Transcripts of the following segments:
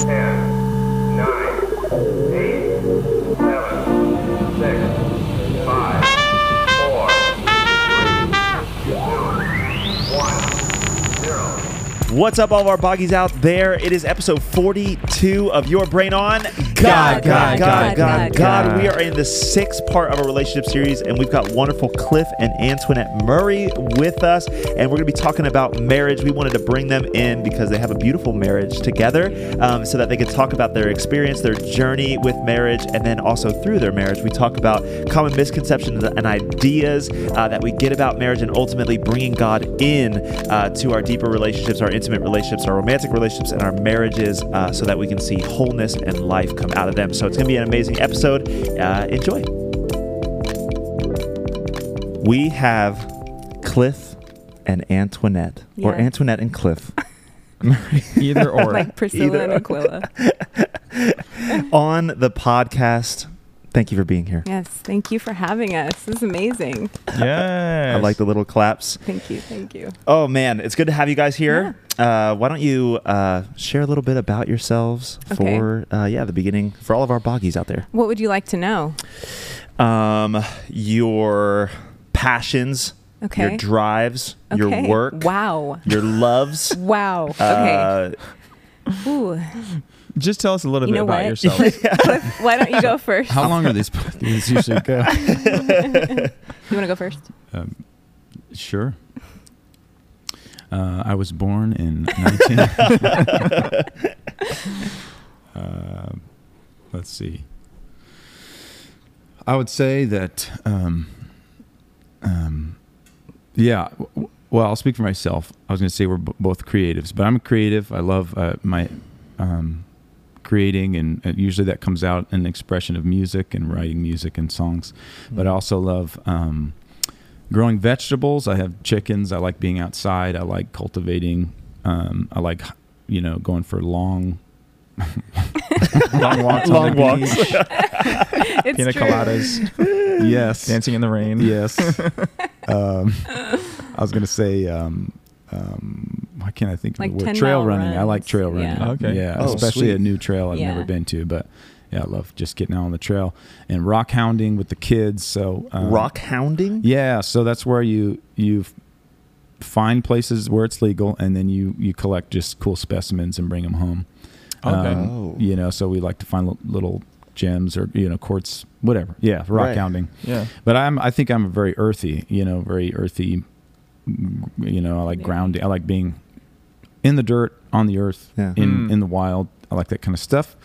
Ten, nine, eight, seven, six, five, four, three, two, one, zero. What's up, all of our boggies out there? It is episode 42 of Your Brain On. God, God, God, God, God. We are in the sixth part of our relationship series, and we've got wonderful Cliff and Antoinette Murray with us. And we're going to be talking about marriage. We wanted to bring them in because they have a beautiful marriage together um, so that they could talk about their experience, their journey with marriage, and then also through their marriage. We talk about common misconceptions and ideas uh, that we get about marriage and ultimately bringing God in uh, to our deeper relationships, our intimate relationships, our romantic relationships, and our marriages uh, so that we can see wholeness and life come out of them. So it's going to be an amazing episode. Uh, enjoy. We have Cliff and Antoinette, or Antoinette and Cliff, Either or. like Priscilla Either and. Aquila. on the podcast. Thank you for being here. Yes, thank you for having us. This is amazing. Yeah, I like the little claps. Thank you, thank you. Oh man, it's good to have you guys here. Uh, why don't you uh, share a little bit about yourselves Okay. for uh, yeah the beginning for all of our boggies out there. What would you like to know? Um, your passions, Okay. your drives, okay. your work, Wow. your loves. Wow. Okay. Uh, Ooh. Just tell us a little You bit about what? yourself. Cliff, why don't you go first? How long are these these usually go? You want to go first? Um, sure. Uh, I was born in 19. uh, let's see. I would say that, um, um, yeah. w- w- Well, I'll speak for myself. I was going to say we're b- both creatives, but I'm a creative. I love uh, my um, creating, and, and usually that comes out in expression of music and writing music and songs. But I also love um, growing vegetables. I have chickens. I like being outside. I like cultivating. Um, I like, you know, going for long, long walks. Long on the walks. beach, It's Pina true. coladas. yes. Dancing in the rain. Yes. um, I was gonna say. Um, um, why can't I think of Like the word? Trail mile running. I like trail running. Yeah. Okay. Yeah, Oh, especially sweet. a new trail I've Yeah. never been to, but yeah, I love just getting out on the trail and rock hounding with the kids. So um, rock hounding. yeah, so that's where you you find places where it's legal, and then you you collect just cool specimens and bring them home. Okay. Um, Oh. You know, so we like to find little gems or you know quartz, whatever. Yeah, rock Right. hounding. Yeah. But I'm I think I'm very earthy. You know, very earthy. You know, I like Yeah. grounding. I like being in the dirt, on the earth, Yeah. in Mm. in the wild. I like that kind of stuff.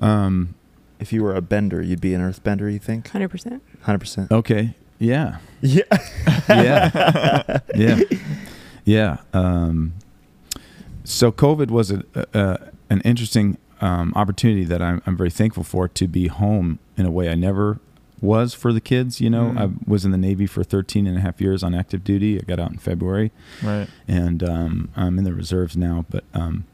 Um, If you were a bender, you'd be an earth bender. You think? 100%. Hundred percent. okay. Yeah. Yeah. yeah, yeah, yeah. Um, so COVID was a, a, an interesting um, opportunity that I'm, I'm very thankful for to be home in a way I never was for the kids. You know, Mm. I was in the Navy for 13 and a half years on active duty. I got out in February Right. and um, I'm in the reserves now. But um,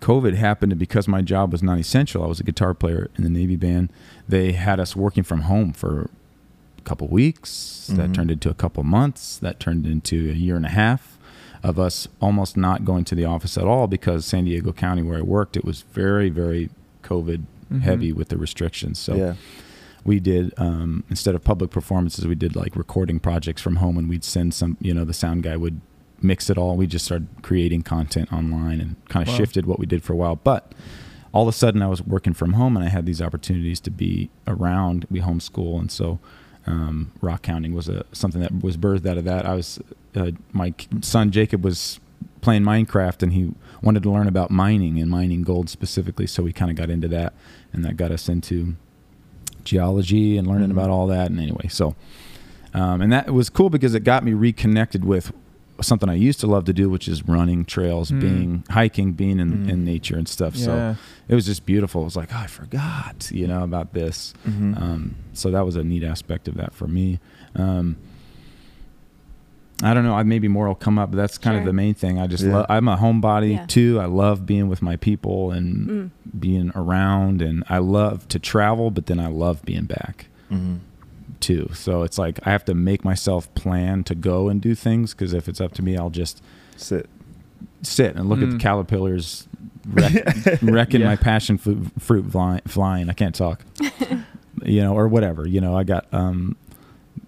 COVID happened and because my job was non-essential. I was a guitar player in the Navy band. They had us working from home for a couple weeks. That Mhm. turned into a couple months. That turned into a year and a half of us almost not going to the office at all because San Diego County, where I worked, it was very, very COVID Mhm. heavy with the restrictions. So yeah. We did um, instead of public performances we did like recording projects from home and we'd send some you know the sound guy would mix it all. We just started creating content online and kind of Wow. shifted what we did for a while. But all of a sudden i was working from home and i had these opportunities to be around we homeschool and so um, rock hounding was a something that was birthed out of that. I was uh, my son jacob was playing minecraft and he wanted to learn about mining and mining gold specifically so we kind of got into that and that got us into geology and learning Mhm. about all that. And anyway, so um, and that was cool because it got me reconnected with something I used to love to do, which is running trails, Mm. being hiking, being in, Mm. in nature and stuff. So it was just beautiful. It was like, oh, I forgot, you know, about this. Mhm. Um, so that was a neat aspect of that for me. Um, I don't know. I maybe more will come up, but that's kind of the main thing. I just Yeah. love. I'm a homebody Yeah. too. I love being with my people and Mm. being around, and I love to travel. But then I love being back Mhm. too. So it's like I have to make myself plan to go and do things because if it's up to me, I'll just Sit. sit and look at the Mm. caterpillars wreck, wrecking Yeah. my passion fruit, fruit fly, flying. I can't talk. you know, or whatever. You know, I got um,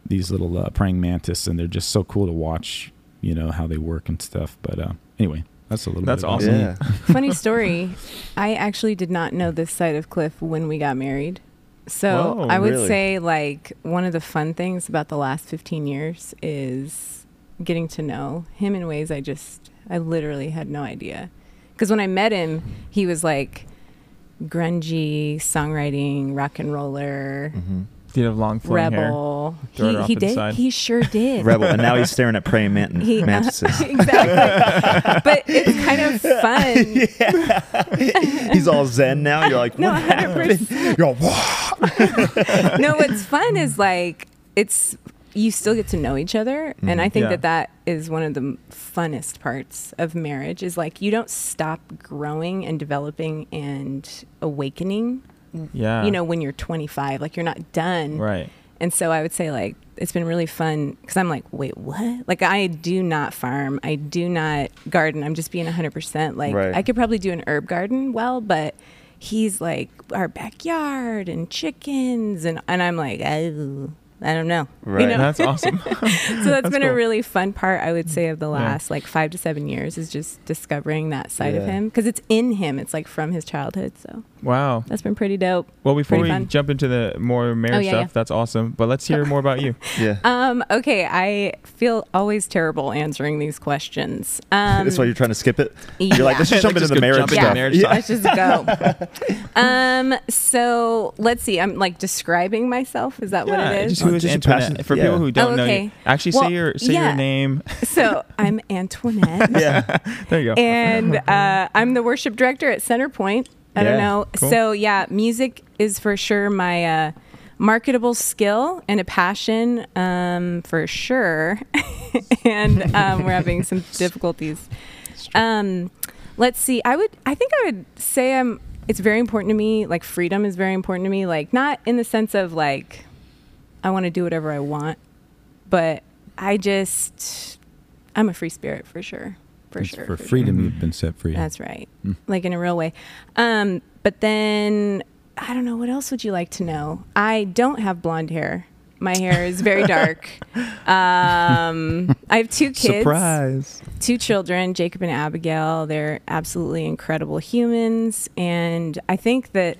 these little uh, praying mantis, and they're just so cool to watch. You know how they work and stuff. But uh, anyway, that's a little. That's bit awesome. Yeah. Funny story. I actually did not know this side of Cliff when we got married. So Whoa, I would really? say like one of the fun things about the last 15 years is getting to know him in ways I just I literally had no idea. Cuz when I met him, he was like grungy songwriting, rock and roller, Mm-hmm. Do you have long flowing hair? rebel. Throw He, he did. side. He sure did. Rebel, and now he's staring at praying mantin- He- mantises. exactly. but it's kind of fun. yeah. he's all zen now. You're like, No, what 100%. happened? You're all, "Whoa." no, what's fun is like it's you still get to know each other, and mm-hmm. I think Yeah. that that is one of the funnest parts of marriage. Is like you don't stop growing and developing and awakening. Yeah. You know, when you're 25, like you're not done. Right. And so I would say like it's been really fun because I'm like, wait, what? Like I do not farm, I do not garden. I'm just being 100. percent Like Right. I could probably do an herb garden well, but he's like our backyard and chickens, and and I'm like, oh, I don't know. Right. You know? That's awesome. so that's been cool. a really fun part I would say of the last like five to seven years is just discovering that side of him because it's in him. It's like from his childhood. So wow. that's been pretty dope. Well, before Pretty we fun. jump into the more marriage Oh, yeah, stuff, yeah. that's awesome. But let's hear more about you. yeah. Um, okay, I feel always terrible answering these questions. Um, That's why you're trying to skip it. You're like, let's just jump Like, into just the go marriage jump into stuff. marriage yeah. Let's just go. um, so let's see. I'm like describing myself. Is that Yeah, what it is? Just who Oh, is just your Antoinette? For Yeah. people who don't Oh, know you, okay. actually Well, say your say yeah. your name. so I'm Antoinette, yeah. There you go. and uh, I'm the worship director at Centerpoint. I don't know. cool. So yeah, music is for sure my uh, marketable skill and a passion um, for sure. and um, we're having some difficulties. Um, let's see. I would. I think I would say I'm. It's very important to me. Like freedom is very important to me. Like not in the sense of like I want to do whatever I want, but I just I'm a free spirit for sure. For It's sure. For for sure. freedom, you've been set free. That's right. Mm. Like in a real way. Um, but then I don't know. What else would you like to know? I don't have blonde hair. My hair is very dark. Um, I have two kids, Surprise. two children, Jacob and Abigail. They're absolutely incredible humans, and I think that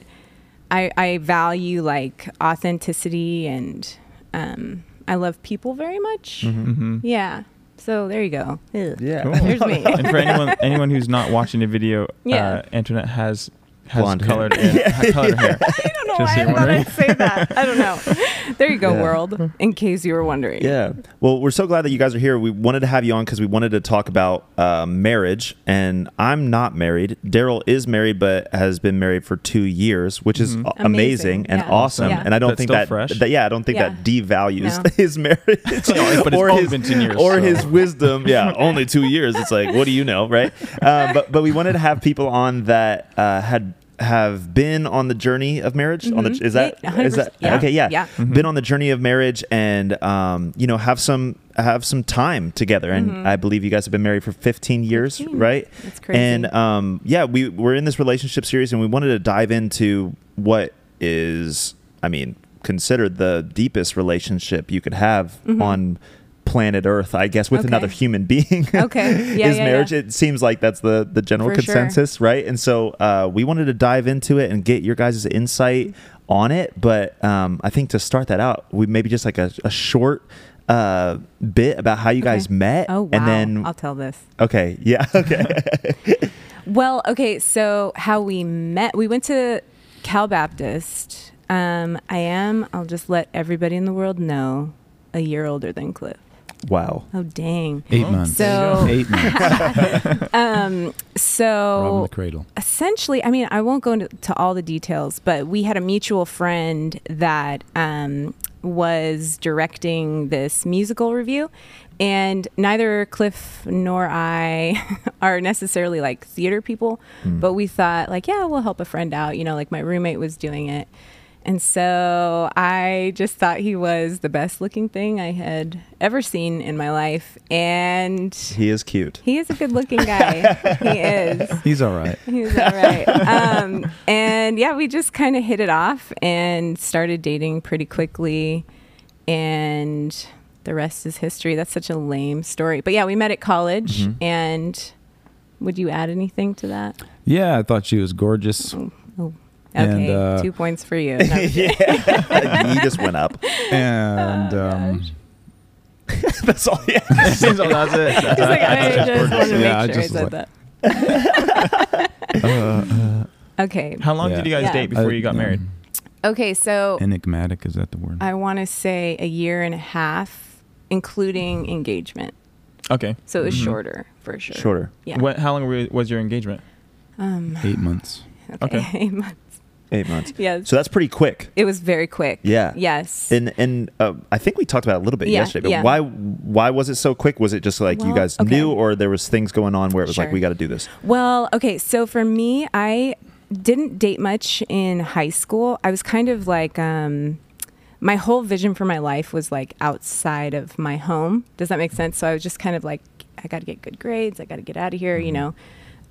I, I value like authenticity and um, I love people very much. hmm Yeah. So there you go. Ugh. Yeah. Cool. There's me. and for anyone anyone who's not watching the video, Yeah. uh, Antoinette has has Blonde colored hair. ha- colored hair. I don't know Just why I you're thought. I'd say that. I don't know. There you go, Yeah. world. In case you were wondering. Yeah. Well, we're so glad that you guys are here. We wanted to have you on because we wanted to talk about uh, marriage. And I'm not married. Daryl is married, but has been married for two years, which is Mhm. a- amazing, Amazing. and Yeah. awesome. Yeah. And I don't That's think still that, fresh. that- yeah, I don't think Yeah. that devalues No. his marriage No, but it's or only his been 10 years, or so. his wisdom. Yeah, only two years. It's like, what do you know, right? Uh, but but we wanted to have people on that uh, had have been on the journey of marriage. On the Mhm. is that, is that Yeah. okay? Yeah, Yeah. Mhm. been on the journey of marriage and um, you know have some have some time together. And Mhm. I believe you guys have been married for 15 years, 15. right? It's crazy. And um, yeah, we we're in this relationship series, and we wanted to dive into what is, I mean, considered the deepest relationship you could have Mhm. on planet Earth, I guess, with Okay. another human being. Okay. Yeah, is yeah, marriage? yeah. It seems like that's the the general For sure. consensus, right? And so uh, we wanted to dive into it and get your guys' insight on it. But um, I think to start that out, we maybe just like a, a short uh, bit about how you Okay. guys met, Oh wow. and then I'll tell this. okay, yeah, okay, Well, okay, so how we met, we went to Cal Baptist. Um, I am, I'll just let everybody in the world know, a year older than Cliff. Wow, Oh, dang. Eight Oh, months. So- eight months. Um, so the cradle. essentially, I mean, I won't go into to all the details, but we had a mutual friend that um, was directing this musical review. And neither Cliff nor I are necessarily like theater people, Hmm. but we thought, like, yeah, we'll help a friend out. You know, like my roommate was doing it. And so I just thought he was the best looking thing I had ever seen in my life. And He is cute. he is a good looking guy. he is. He's all right. He's all right. Um, and yeah, we just kind of hit it off and started dating pretty quickly. And the rest is history. That's such a lame story. But yeah, we met at college. Mhm. And would you add anything to that? Yeah, I thought she was gorgeous. Oh, oh. And, Okay, uh, two points for you. No, yeah, he just went up. And Oh, um, That's all. Yeah. Seems like that's it. He's like, I just wanted to make Yeah, I sure I just said was that. uh, uh, Okay. How long Yeah. did you guys Yeah. date before I- you got married? um, Okay, so Enigmatic is that the word? I want to say a year and a half, including engagement. Okay. So it was Mhm. shorter for sure. Shorter. Yeah. What? How long was your engagement? Um, Eight months. okay. Okay. Eight months. Eight months. Yes. So that's pretty quick. it was very quick. Yeah. Yes. And and uh, I think we talked about it a little bit Yeah, yesterday. But yeah. why why was it so quick? Was it just like you guys okay. knew, or there was things going on where it was like we got to do this? Well, okay. So for me, I didn't date much in high school. I was kind of like, um, my whole vision for my life was like outside of my home. Does that make sense? So I was just kind of like, I got to get good grades. I got to get out of here, you know?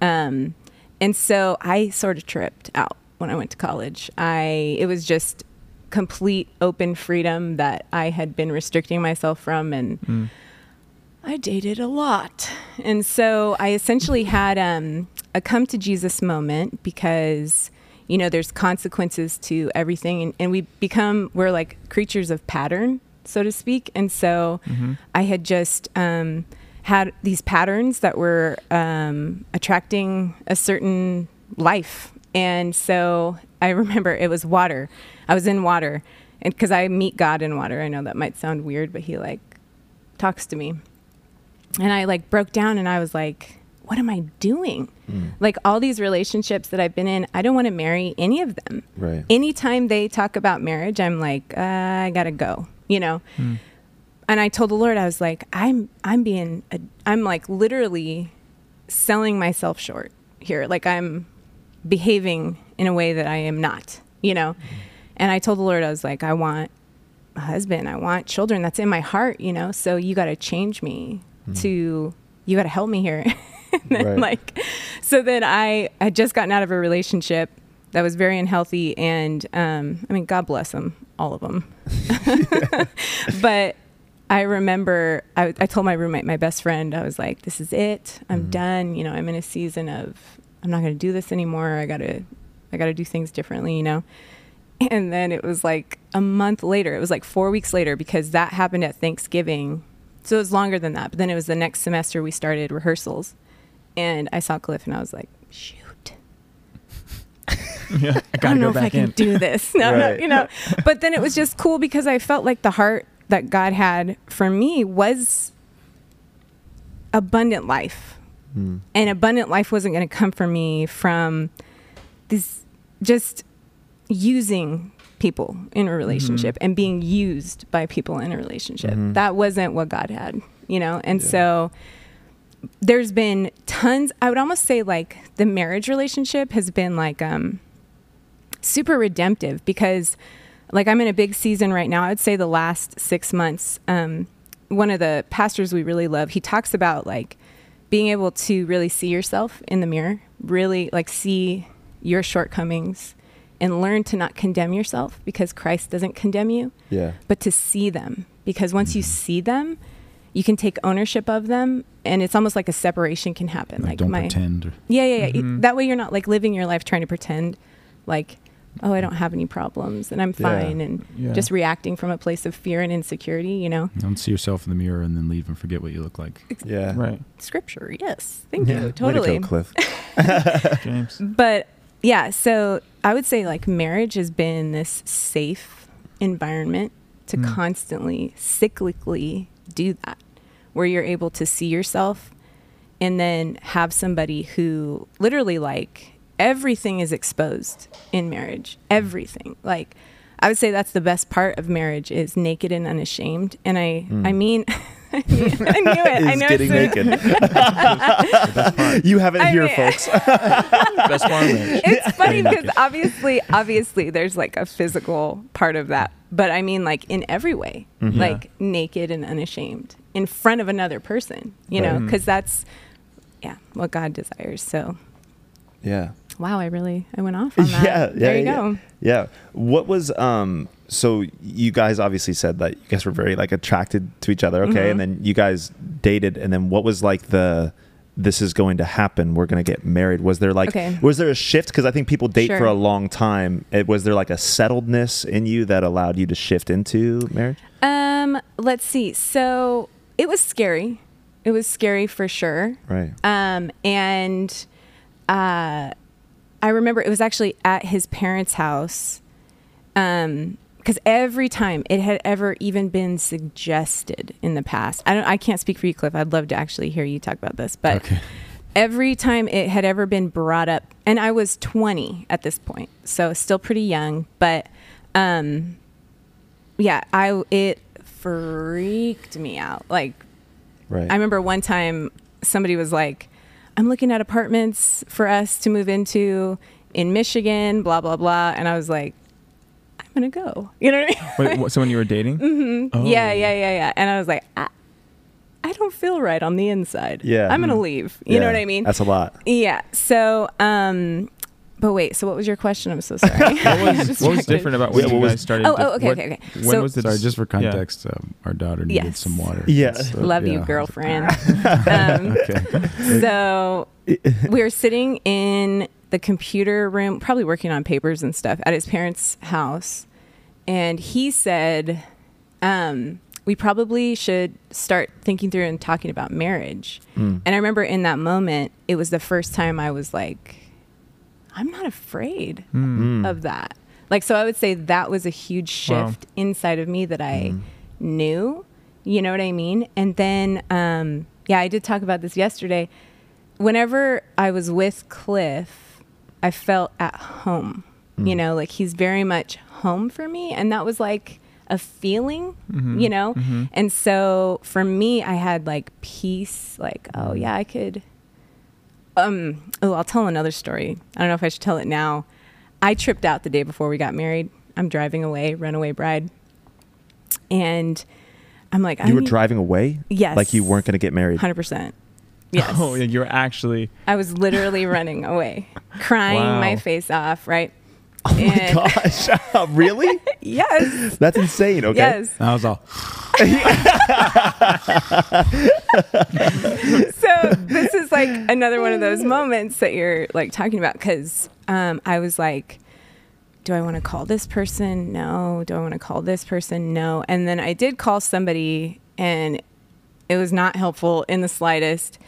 Um, and so I sort of tripped out when I went to college. I, it was just complete open freedom that I had been restricting myself from. And, Mm. I dated a lot. And so I essentially had um, a come to Jesus moment because, you know, there's consequences to everything. And, and we become, we're like creatures of pattern, so to speak. And so Mhm. I had just um, had these patterns that were um, attracting a certain life. And so I remember it was water. I was in water. And because I meet God in water, I know that might sound weird, but He like talks to me. And I like broke down and I was like, what am I doing? Mm. Like all these relationships that I've been in, I don't want to marry any of them. Right. Anytime they talk about marriage, I'm like, uh, I gotta go, you know? Mm. And I told the Lord, I was like, I'm, I'm being, a, I'm like literally selling myself short here. Like I'm behaving in a way that I am not, you know? And I told the Lord, I was like, I want a husband, I want children. That's in my heart, you know? So you got to change me to, you got to help me here. then, Right. like, so then I had just gotten out of a relationship that was very unhealthy. And, um, I mean, God bless them, all of them. but I remember I, I told my roommate, my best friend, I was like, this is it. I'm Mhm. done. You know, I'm in a season of, I'm not going to do this anymore. I got to, I got to do things differently, you know? And then it was like a month later, it was like four weeks later because that happened at Thanksgiving. So it was longer than that. But then it was the next semester we started rehearsals. And I saw Cliff and I was like, shoot. yeah. I I don't know if I can in. do this. No, no, you know. But then it was just cool because I felt like the heart that God had for me was abundant life. Mm. And abundant life wasn't going to come for me from this just using people in a relationship and being used by people in a relationship. Mhm. That wasn't what God had, you know? And Yeah. so there's been tons I would almost say like the marriage relationship has been like um super redemptive because like I'm in a big season right now. I'd say the last 6 months um one of the pastors we really love, he talks about like being able to really see yourself in the mirror, really like see your shortcomings and learn to not condemn yourself because Christ doesn't condemn you Yeah. but to see them because once you Mhm. see them you can take ownership of them and it's almost like a separation can happen Like, like, don't my pretend. Or, yeah yeah yeah Mhm. that way you're not like living your life trying to pretend like oh i don't have any problems and i'm Yeah. fine and Yeah. just reacting from a place of fear and insecurity you know don't see yourself in the mirror and then leave and forget what you look like. Yeah. Right. scripture yes thank Yeah. Way you to totally go, Cliff. James. but yeah so i would say like marriage has been this safe environment to Mm. constantly cyclically do that where you're able to see yourself and then have somebody who literally like everything is exposed in marriage everything like i would say that's the best part of marriage is naked and unashamed and i Mm. i mean I knew it. I is know getting it's naked. you have it I here, mean- folks. Best part of marriage. it's funny because obviously obviously there's like a physical part of that but i mean like in every way Mm-hmm. like naked and unashamed in front of another person you know Right. Mhm. because that's yeah what god desires so yeah. Wow i really i went off on that Yeah, yeah, there you yeah. go Yeah. What was um so you guys obviously said that you guys were very like attracted to each other, okay? Mhm. And then you guys dated and then what was like the this is going to happen. We're going to get married. Was there like Okay. was there a shift cuz I think people date for a long time. It, was there like a settledness in you that allowed you to shift into marriage? um let's see so it was scary it was scary for sure Right. Um, and uh, I remember it was actually at his parents' house. Um, because every time it had ever even been suggested in the past, I don't, I can't speak for you, Cliff. I'd love to actually hear you talk about this, but Okay. every time it had ever been brought up, and I was 20 at this point, so still pretty young, but um, yeah, I it freaked me out. Like Right. I remember one time somebody was like, I'm looking at apartments for us to move into in Michigan, blah, blah, blah. And I was like, I'm going to go. You know what I mean? Wait, what, so when you were dating? Mm-hmm. Oh. Yeah, yeah, yeah, yeah. And I was like, I, I don't feel right on the inside. Yeah. I'm going to Mhm. leave. You know what I mean? That's a lot. yeah. So, um, but wait, so what was your question? I'm so sorry. What was, what was different about when Yeah, you what was- guys started? Oh, oh, okay, what- okay, okay. When So- was the Sorry, just for yeah. context, um, our daughter needed Yes. some water. Yeah. So, Love you, girlfriend. um, Okay. so we were sitting in the computer room, probably working on papers and stuff at his parents' house. And he said, um, we probably should start thinking through and talking about marriage. Mm. And I remember in that moment, it was the first time I was like, I'm not afraid Hmm. Mm. of that. Like, so I would say that was a huge Wow. shift inside of me that I Mm. knew. You know what I mean? And then, um, yeah, I did talk about this yesterday. Whenever I was with Cliff, I felt at home. You Mm. know, like he's very much home for me. And that was like a feeling, Mhm. you know? Mhm. And so for me, I had like peace, like, oh Mm. yeah, I could. Um, oh, I'll tell another story. I don't know if I should tell it now. I tripped out the day before we got married. I'm driving away, runaway bride. And I'm like, I You were need- driving away? Yes. Like you weren't going to get married. 100%. Yes. Oh, yeah, you were actually. I was literally running away, crying Wow. my face off, right? Oh my And- gosh. really? Yes. That's insane. Okay. Yes. I was all, so this is like another one of those moments that you're like talking about because um, I was like, do I want to call this person? No. Do I want to call this person? No. And then I did call somebody and it was not helpful in the slightest.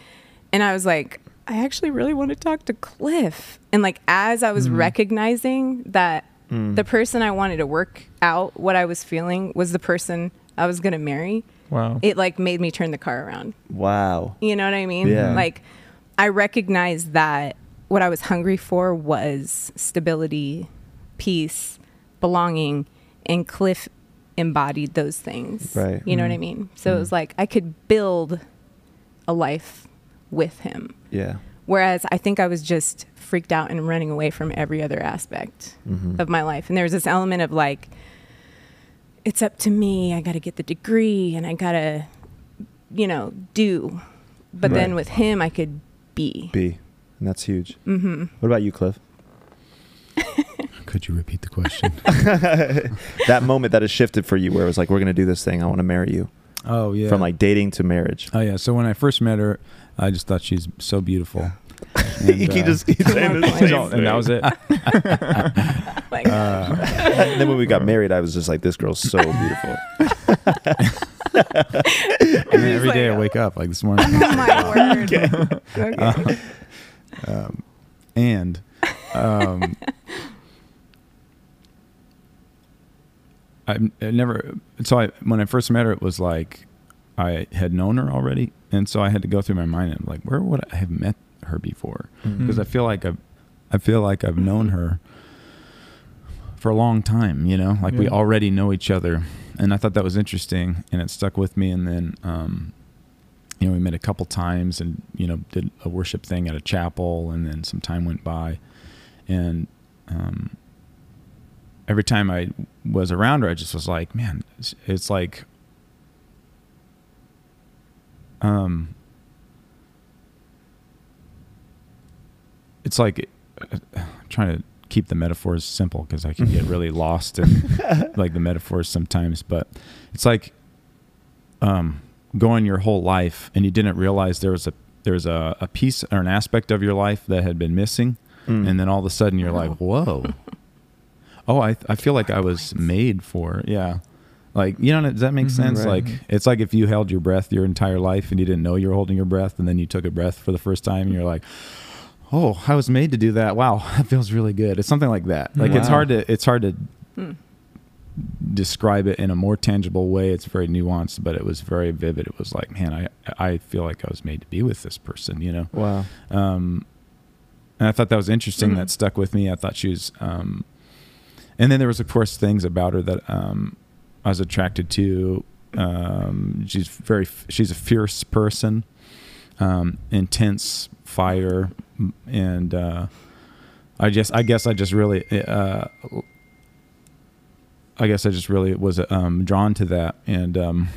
And I was like, I actually really want to talk to Cliff. And like, as I was mm. recognizing that mm. the person I wanted to work out what I was feeling was the person I was going to marry, Wow. it like made me turn the car around. Wow. You know what I mean? Yeah. Like I recognized that what I was hungry for was stability, peace, belonging, and Cliff embodied those things. Right. You know what mm. I Mhm. mean? So it was like I could build a life with him. Yeah. Whereas I think I was just freaked out and running away from every other aspect Mhm. of my life. And there was this element of like, it's up to me. I got to get the degree and I got to, you know, do. But then with him, I could be. Be. And that's huge. hmm What about you, Cliff? could you repeat the question? that moment that has shifted for you where it was like, we're going to do this thing. I want to marry you. oh, yeah. From like dating to marriage. oh, yeah. So when I first met her, I just thought she's so beautiful. you And, can uh, just keep saying the same So- and that was it. Like, uh, and then when we got married, I was just like, this girl's so beautiful. and then every day I wake up like this morning. oh my word. Okay. um, and um, I, I never. So I when I first met her, it was like I had known her already, and so I had to go through my mind and like, where would I have met her before? Because I feel like I've, I feel like I've known her for a long time. You know, like we already know each other, and I thought that was interesting, and it stuck with me. And then, um, you know, we met a couple times, and you know, did a worship thing at a chapel, and then some time went by, and um, every time I was around her, I just was like, man, it's, it's like, um, it's like uh, trying to keep the metaphors simple because I can get really lost in like the metaphors sometimes. But it's like um, going your whole life and you didn't realize there was a there's a, a piece or an aspect of your life that had been missing, Mm. and then all of a sudden you're like, whoa, oh, I I feel like I was made for yeah. Like you know, does that make Mhm. sense? Right. Like it's like if you held your breath your entire life and you didn't know you were holding your breath, and then you took a breath for the first time, and you're like, oh, I was made to do that. Wow, that feels really good. It's something like that. Like it's hard to it's hard to Hmm. describe it in a more tangible way. It's very nuanced, but it was very vivid. It was like, man, I I feel like I was made to be with this person. You know. Wow. Um, and I thought that was interesting. Mhm. That stuck with me. I thought she was. Um, and then there was, of course, things about her that um, I was attracted to. Um, she's very. She's a fierce person, um, intense fire, and uh, I just. I guess I just really. Uh, I guess I just really was um, drawn to that, and um,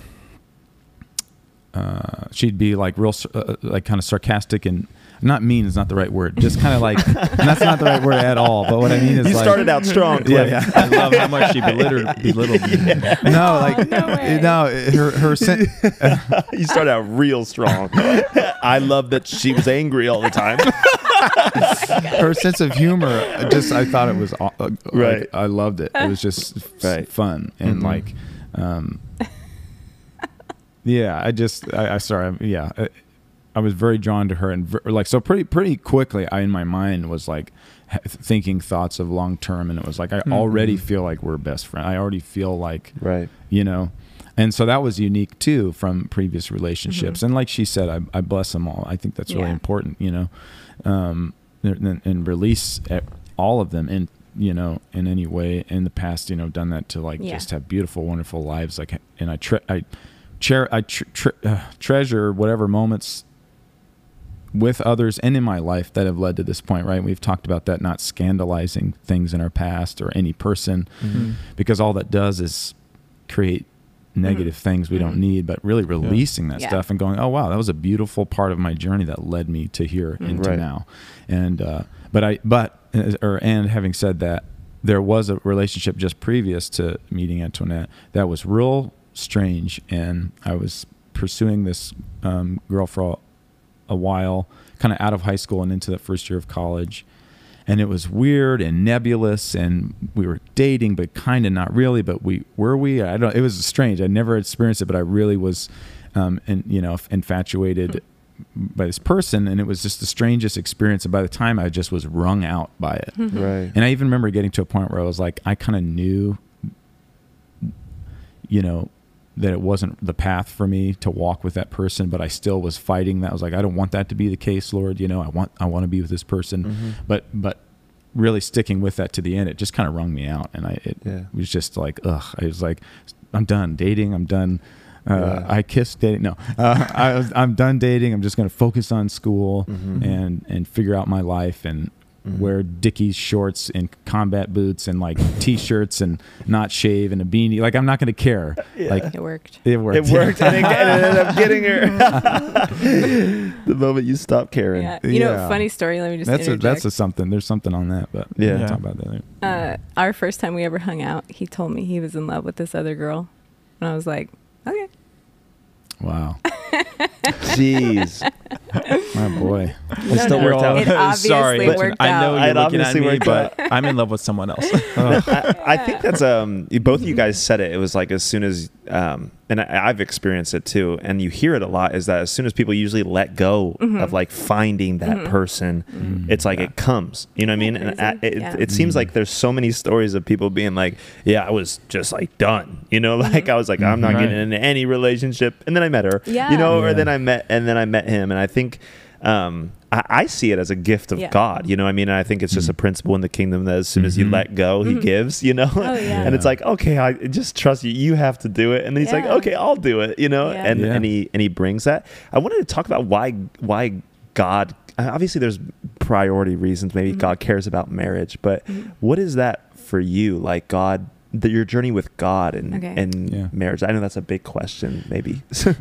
uh, she'd be like real, uh, like kind of sarcastic and not mean is not the right word. Just kind of like, that's not the right word at all. But what I mean is, You like, started out strong. yeah, yeah. I love how much she belittled, belittled me. No, like, no way. no, her her sen- you started out real strong. I love that she was angry all the time. her sense of humor. Just I thought it was uh, like, Right. I loved it. It was just Right. fun and Mhm. like, um, yeah. I just I, I sorry. I'm- Yeah. I, was very drawn to her and ver- like so pretty pretty quickly. I in my mind was like ha- thinking thoughts of long term, and it was like I already feel like we're best friends. I already feel like right. you know and so that was unique too from previous relationships and like she said I, I bless them all i think that's really important you know um and, and release all of them in you know in any way in the past you know done that to like Yeah. just have beautiful wonderful lives like and i tre- i cher- i tr- tre- uh, treasure whatever moments with others and in my life that have led to this point right we've talked about that not scandalizing things in our past or any person Mm-hmm. because all that does is create negative things we don't Mhm. need but really releasing that Yeah. stuff and going oh wow that was a beautiful part of my journey that led me to here Mhm. into Right. now and uh but i but uh, or and having said that there was a relationship just previous to meeting antoinette that was real strange and i was pursuing this um, girl for a, a while kind of out of high school and into the first year of college. And it was weird and nebulous and we were dating but kind of not really but we were we? I don't it was strange. I never experienced it but i really was um and you know infatuated by this person and it was just the strangest experience. And by the time i just was wrung out by it. Right. and i even remember getting to a point where i was like i kind of knew you know that it wasn't the path for me to walk with that person but i still was fighting that i was like i don't want that to be the case lord you know i want i want to be with this person Mhm. but but really sticking with that to the end it just kind of wrung me out and i it Yeah. was just like ugh i was like i'm done dating i'm done uh, Yeah. I kissed dating. No, uh, I was, I'm done dating. I'm just going to focus on school Mhm. and and figure out my life and Mhm. wear Dickies shorts and combat boots and like t-shirts and not shave and a beanie. Like I'm not going to care. Like It worked. it worked. It worked, and it, and ended up getting her. the moment you stop caring. Yeah. You know, funny story. Let me just that's a that's a something. There's something on that, but Yeah. we'll Yeah. talk about that uh, our first time we ever hung out, he told me he was in love with this other girl, and I was like, okay. Wow, Jeez. my boy. It still worked out. It obviously Sorry, worked I know you're looking at me, but I'm in love with someone else. I, I think that's um both of you guys said it. It was like as soon as um and I, I've experienced it too, and you hear it a lot. Is that as soon as people usually let go of like finding that person, Mm. it's like it comes. You know what I mean? And I, it, Yeah. it seems like there's so many stories of people being like, "Yeah, I was just like done." You know, like I was like, "I'm not Right. getting into any relationship," and then I met her. Yeah. You know, or then I met and then I met him, and I think. Um, I, I see it as a gift of Yeah. God. You know, what I mean, and I think it's just Mm. a principle in the kingdom that as soon as you Mhm. let go, He Mhm. gives. You know, Oh, yeah. and it's like, okay, I just trust you. You have to do it, and he's like, okay, I'll do it. You know, Yeah. and Yeah. and he and he brings that. I wanted to talk about why why God. Obviously, there's priority reasons. Maybe Mhm. God cares about marriage, but what is that for you? Like God, the, your journey with God and Okay. and Yeah. marriage. I know that's a big question. Maybe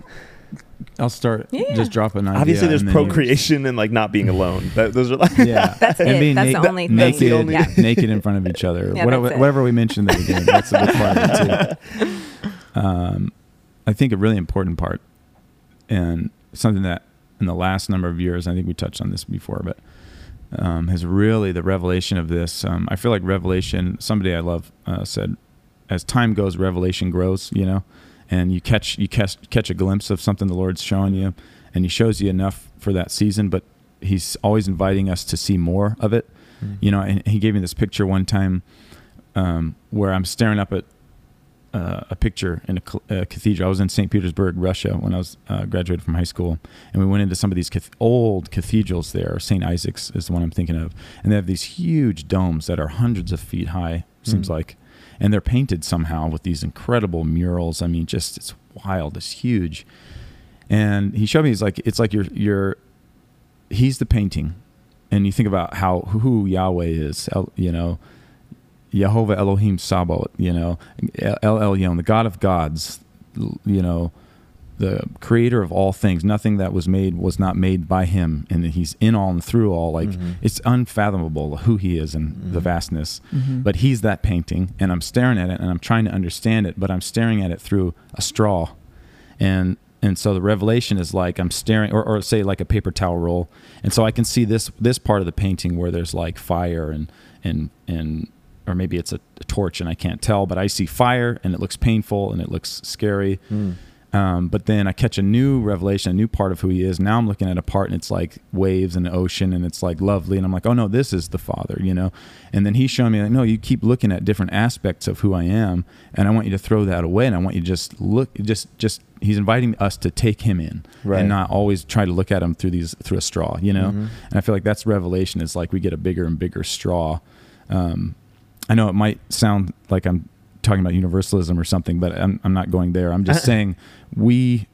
I'll start. Yeah. Just drop an idea. obviously there's and then you- procreation and like not being alone. That, those are like Yeah, That's and it. being That's na- the only thing. That's naked, the only- Yeah. naked in front of each other. Yeah, whatever, that's it. whatever we mentioned at the beginning, that's a big part of it too. Um, I think a really important part, and something that in the last number of years, I think we touched on this before, but um, has really the revelation of this. Um, I feel like revelation. Somebody I love uh, said, as time goes, revelation grows. You know, and you catch you catch catch a glimpse of something the Lord's showing you, and He shows you enough for that season, but He's always inviting us to see more of it. You know, and He gave me this picture one time um, where I'm staring up at uh, a picture in a, a cathedral. I was in St. Petersburg, Russia, when I was uh, graduated from high school, and we went into some of these cath- old cathedrals there. St. Isaac's is the one I'm thinking of, and they have these huge domes that are hundreds of feet high. Seems Mm. like, and they're painted somehow with these incredible murals. I mean, just it's wild. It's huge. And he showed me. He's like, it's like you're you're. He's the painting, and you think about how who Yahweh is. You know, Yehovah Elohim Sabaoth, you know, El Elyon, the God of gods, you know, the creator of all things. Nothing that was made was not made by him, and he's in all and through all. Like Mhm. it's unfathomable who he is and the Mhm. vastness. Mhm. But he's that painting, and I'm staring at it, and I'm trying to understand it, but I'm staring at it through a straw, and and so the revelation is like I'm staring, or, or say like a paper towel roll, and so I can see this this part of the painting where there's like fire and and and or maybe it's a, a torch and I can't tell, but I see fire and it looks painful and it looks scary. Mm. Um, but then I catch a new revelation, a new part of who he is. Now I'm looking at a part and it's like waves and the ocean and it's like lovely. And I'm like, oh no, this is the Father, you know? And then he's showing me like, no, you keep looking at different aspects of who I am. And I want you to throw that away. And I want you to just look, just, just, he's inviting us to take him in Right. and not always try to look at him through these, through a straw, you know? Mhm. And I feel like that's revelation is like we get a bigger and bigger straw. Um, I know it might sound like I'm talking about universalism or something, but I'm, I'm not going there. I'm just saying we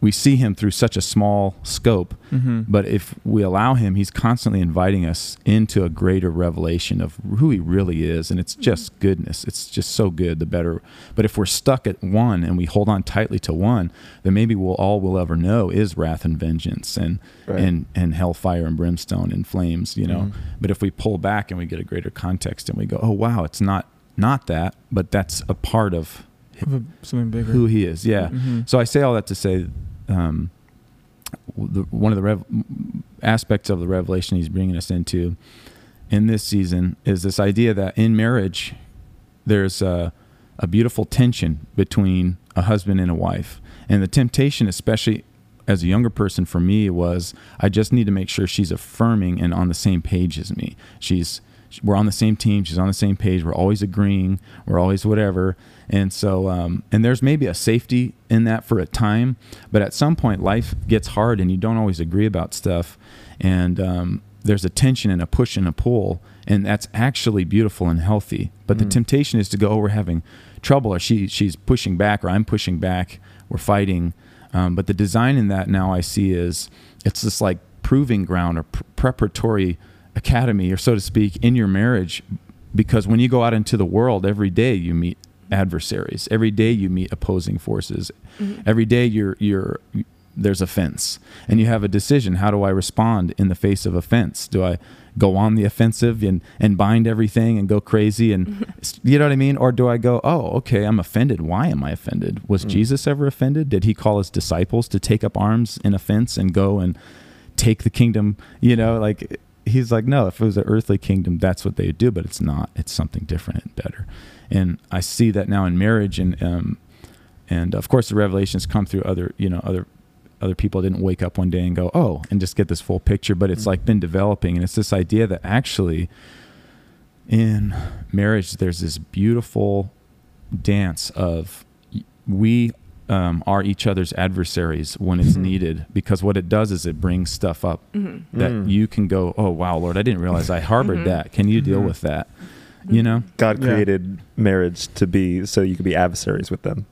we see him through such a small scope, Mhm. but if we allow him, he's constantly inviting us into a greater revelation of who he really is, and it's just goodness. It's just so good. The better. But if we're stuck at one and we hold on tightly to one, then maybe we'll all we'll ever know is wrath and vengeance and Right. and and hellfire and brimstone and flames. You know. Mhm. But if we pull back and we get a greater context and we go, oh wow, it's not not that, but that's a part of Something bigger. who he is. Yeah. Mhm. So I say all that to say, um, the, one of the rev- aspects of the revelation he's bringing us into in this season is this idea that in marriage there's a, a beautiful tension between a husband and a wife, and the temptation, especially as a younger person for me was I just need to make sure she's affirming and on the same page as me. She's we're on the same team. She's on the same page. We're always agreeing. We're always whatever. And so, um, and there's maybe a safety in that for a time, but at some point life gets hard and you don't always agree about stuff. And um, there's a tension and a push and a pull, and that's actually beautiful and healthy. But the Mm. temptation is to go, oh, we're having trouble, or she she's pushing back, or I'm pushing back. We're fighting. Um, but the design in that now I see is it's this like proving ground or pr- preparatory academy, or so to speak, in your marriage, because when you go out into the world every day, you meet adversaries. Every day you meet opposing forces. Every day you're you're there's offense and you have a decision. How do I respond in the face of offense? Do I go on the offensive and and bind everything and go crazy and you know what I mean? Or do I go, oh, okay, I'm offended. Why am I offended? Was Mm. Jesus ever offended? Did he call his disciples to take up arms in offense and go and take the kingdom? You know, like he's like, no, if it was an earthly kingdom, that's what they would do, but it's not. It's something different and better. And I see that now in marriage and um and of course the revelations come through other, you know, other other people didn't wake up one day and go, oh, and just get this full picture, but it's like been developing. And it's this idea that actually in marriage, there's this beautiful dance of we um, are each other's adversaries when it's needed because what it does is it brings stuff up Mm-hmm. that Mm. you can go, oh wow, Lord, I didn't realize I harbored Mhm. that. Can you deal Mhm. with that? You know? God Yeah. created marriage to be so you could be adversaries with them.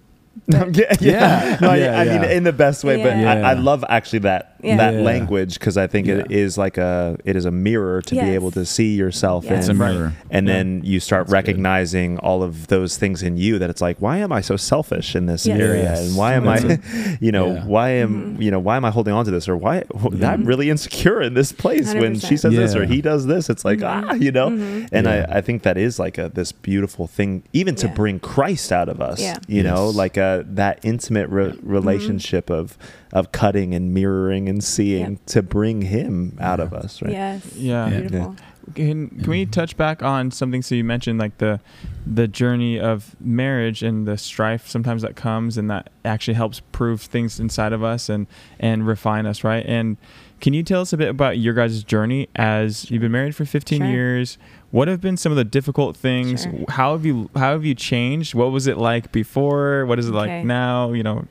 No, yeah, Yeah. No, I- Yeah, I mean, in the best way, but Yeah. I, I love actually that Yeah. that Yeah. language because I think it Yeah. is like a it is a mirror to be able to see yourself Yes. It's a in, Right. mirror. and Yeah. then you start That's good. recognizing all of those things in you that it's like, why am I so selfish in this Yes. area, Yes. and why am That's I, you know, Yeah. why am Mhm. you know why am I holding on to this, or why I'm Mhm. really insecure in this place when she 100%. says this or he does this. It's like Mhm. ah, you know, Mhm. and Yeah. I, I think that is like a this beautiful thing, even to Yeah. bring Christ out of us. Yeah. You know, like a that intimate re- relationship of of cutting and mirroring and seeing Yeah. to bring Him out Yeah. of us. Right. Yes. Yeah. Yeah. Beautiful. Can can we touch back on something? So you mentioned like the the journey of marriage and the strife sometimes that comes, and that actually helps prove things inside of us and and refine us, right? And can you tell us a bit about your guys' journey as you've been married for 15 Sure. years? What have been some of the difficult things? Sure. How have you how have you changed? What was it like before? What is it Okay. like now? You know,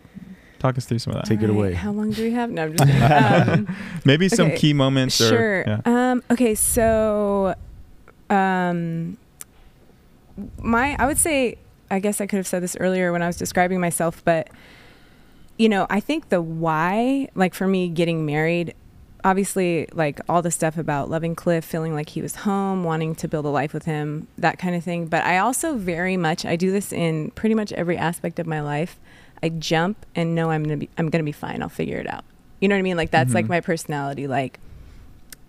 talk us through some of that. Take it All away. How long do we have? No, I'm just kidding. Um, Maybe some key moments. sure. Or, yeah. Um, okay, so um, my I would say I guess I could have said this earlier when I was describing myself, but you know, I think the why, like for me getting married, obviously like all the stuff about loving Cliff, feeling like he was home, wanting to build a life with him, that kind of thing. But I also very much I do this in pretty much every aspect of my life. I jump and know I'm gonna be I'm gonna be fine. I'll figure it out. You know what I mean? Like that's like Mhm. my personality. Like,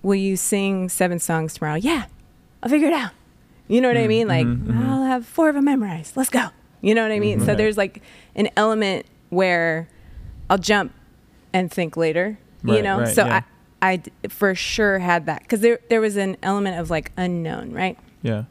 will you sing seven songs tomorrow? Yeah, I'll figure it out. You know what I Mm, mean? Like mhm, mhm. I'll have four of them memorized. Let's go. You know what I mean? So there's like an element where I'll jump and think later. you know, right, so yeah. I for sure had that because there there was an element of like unknown, right? Yeah.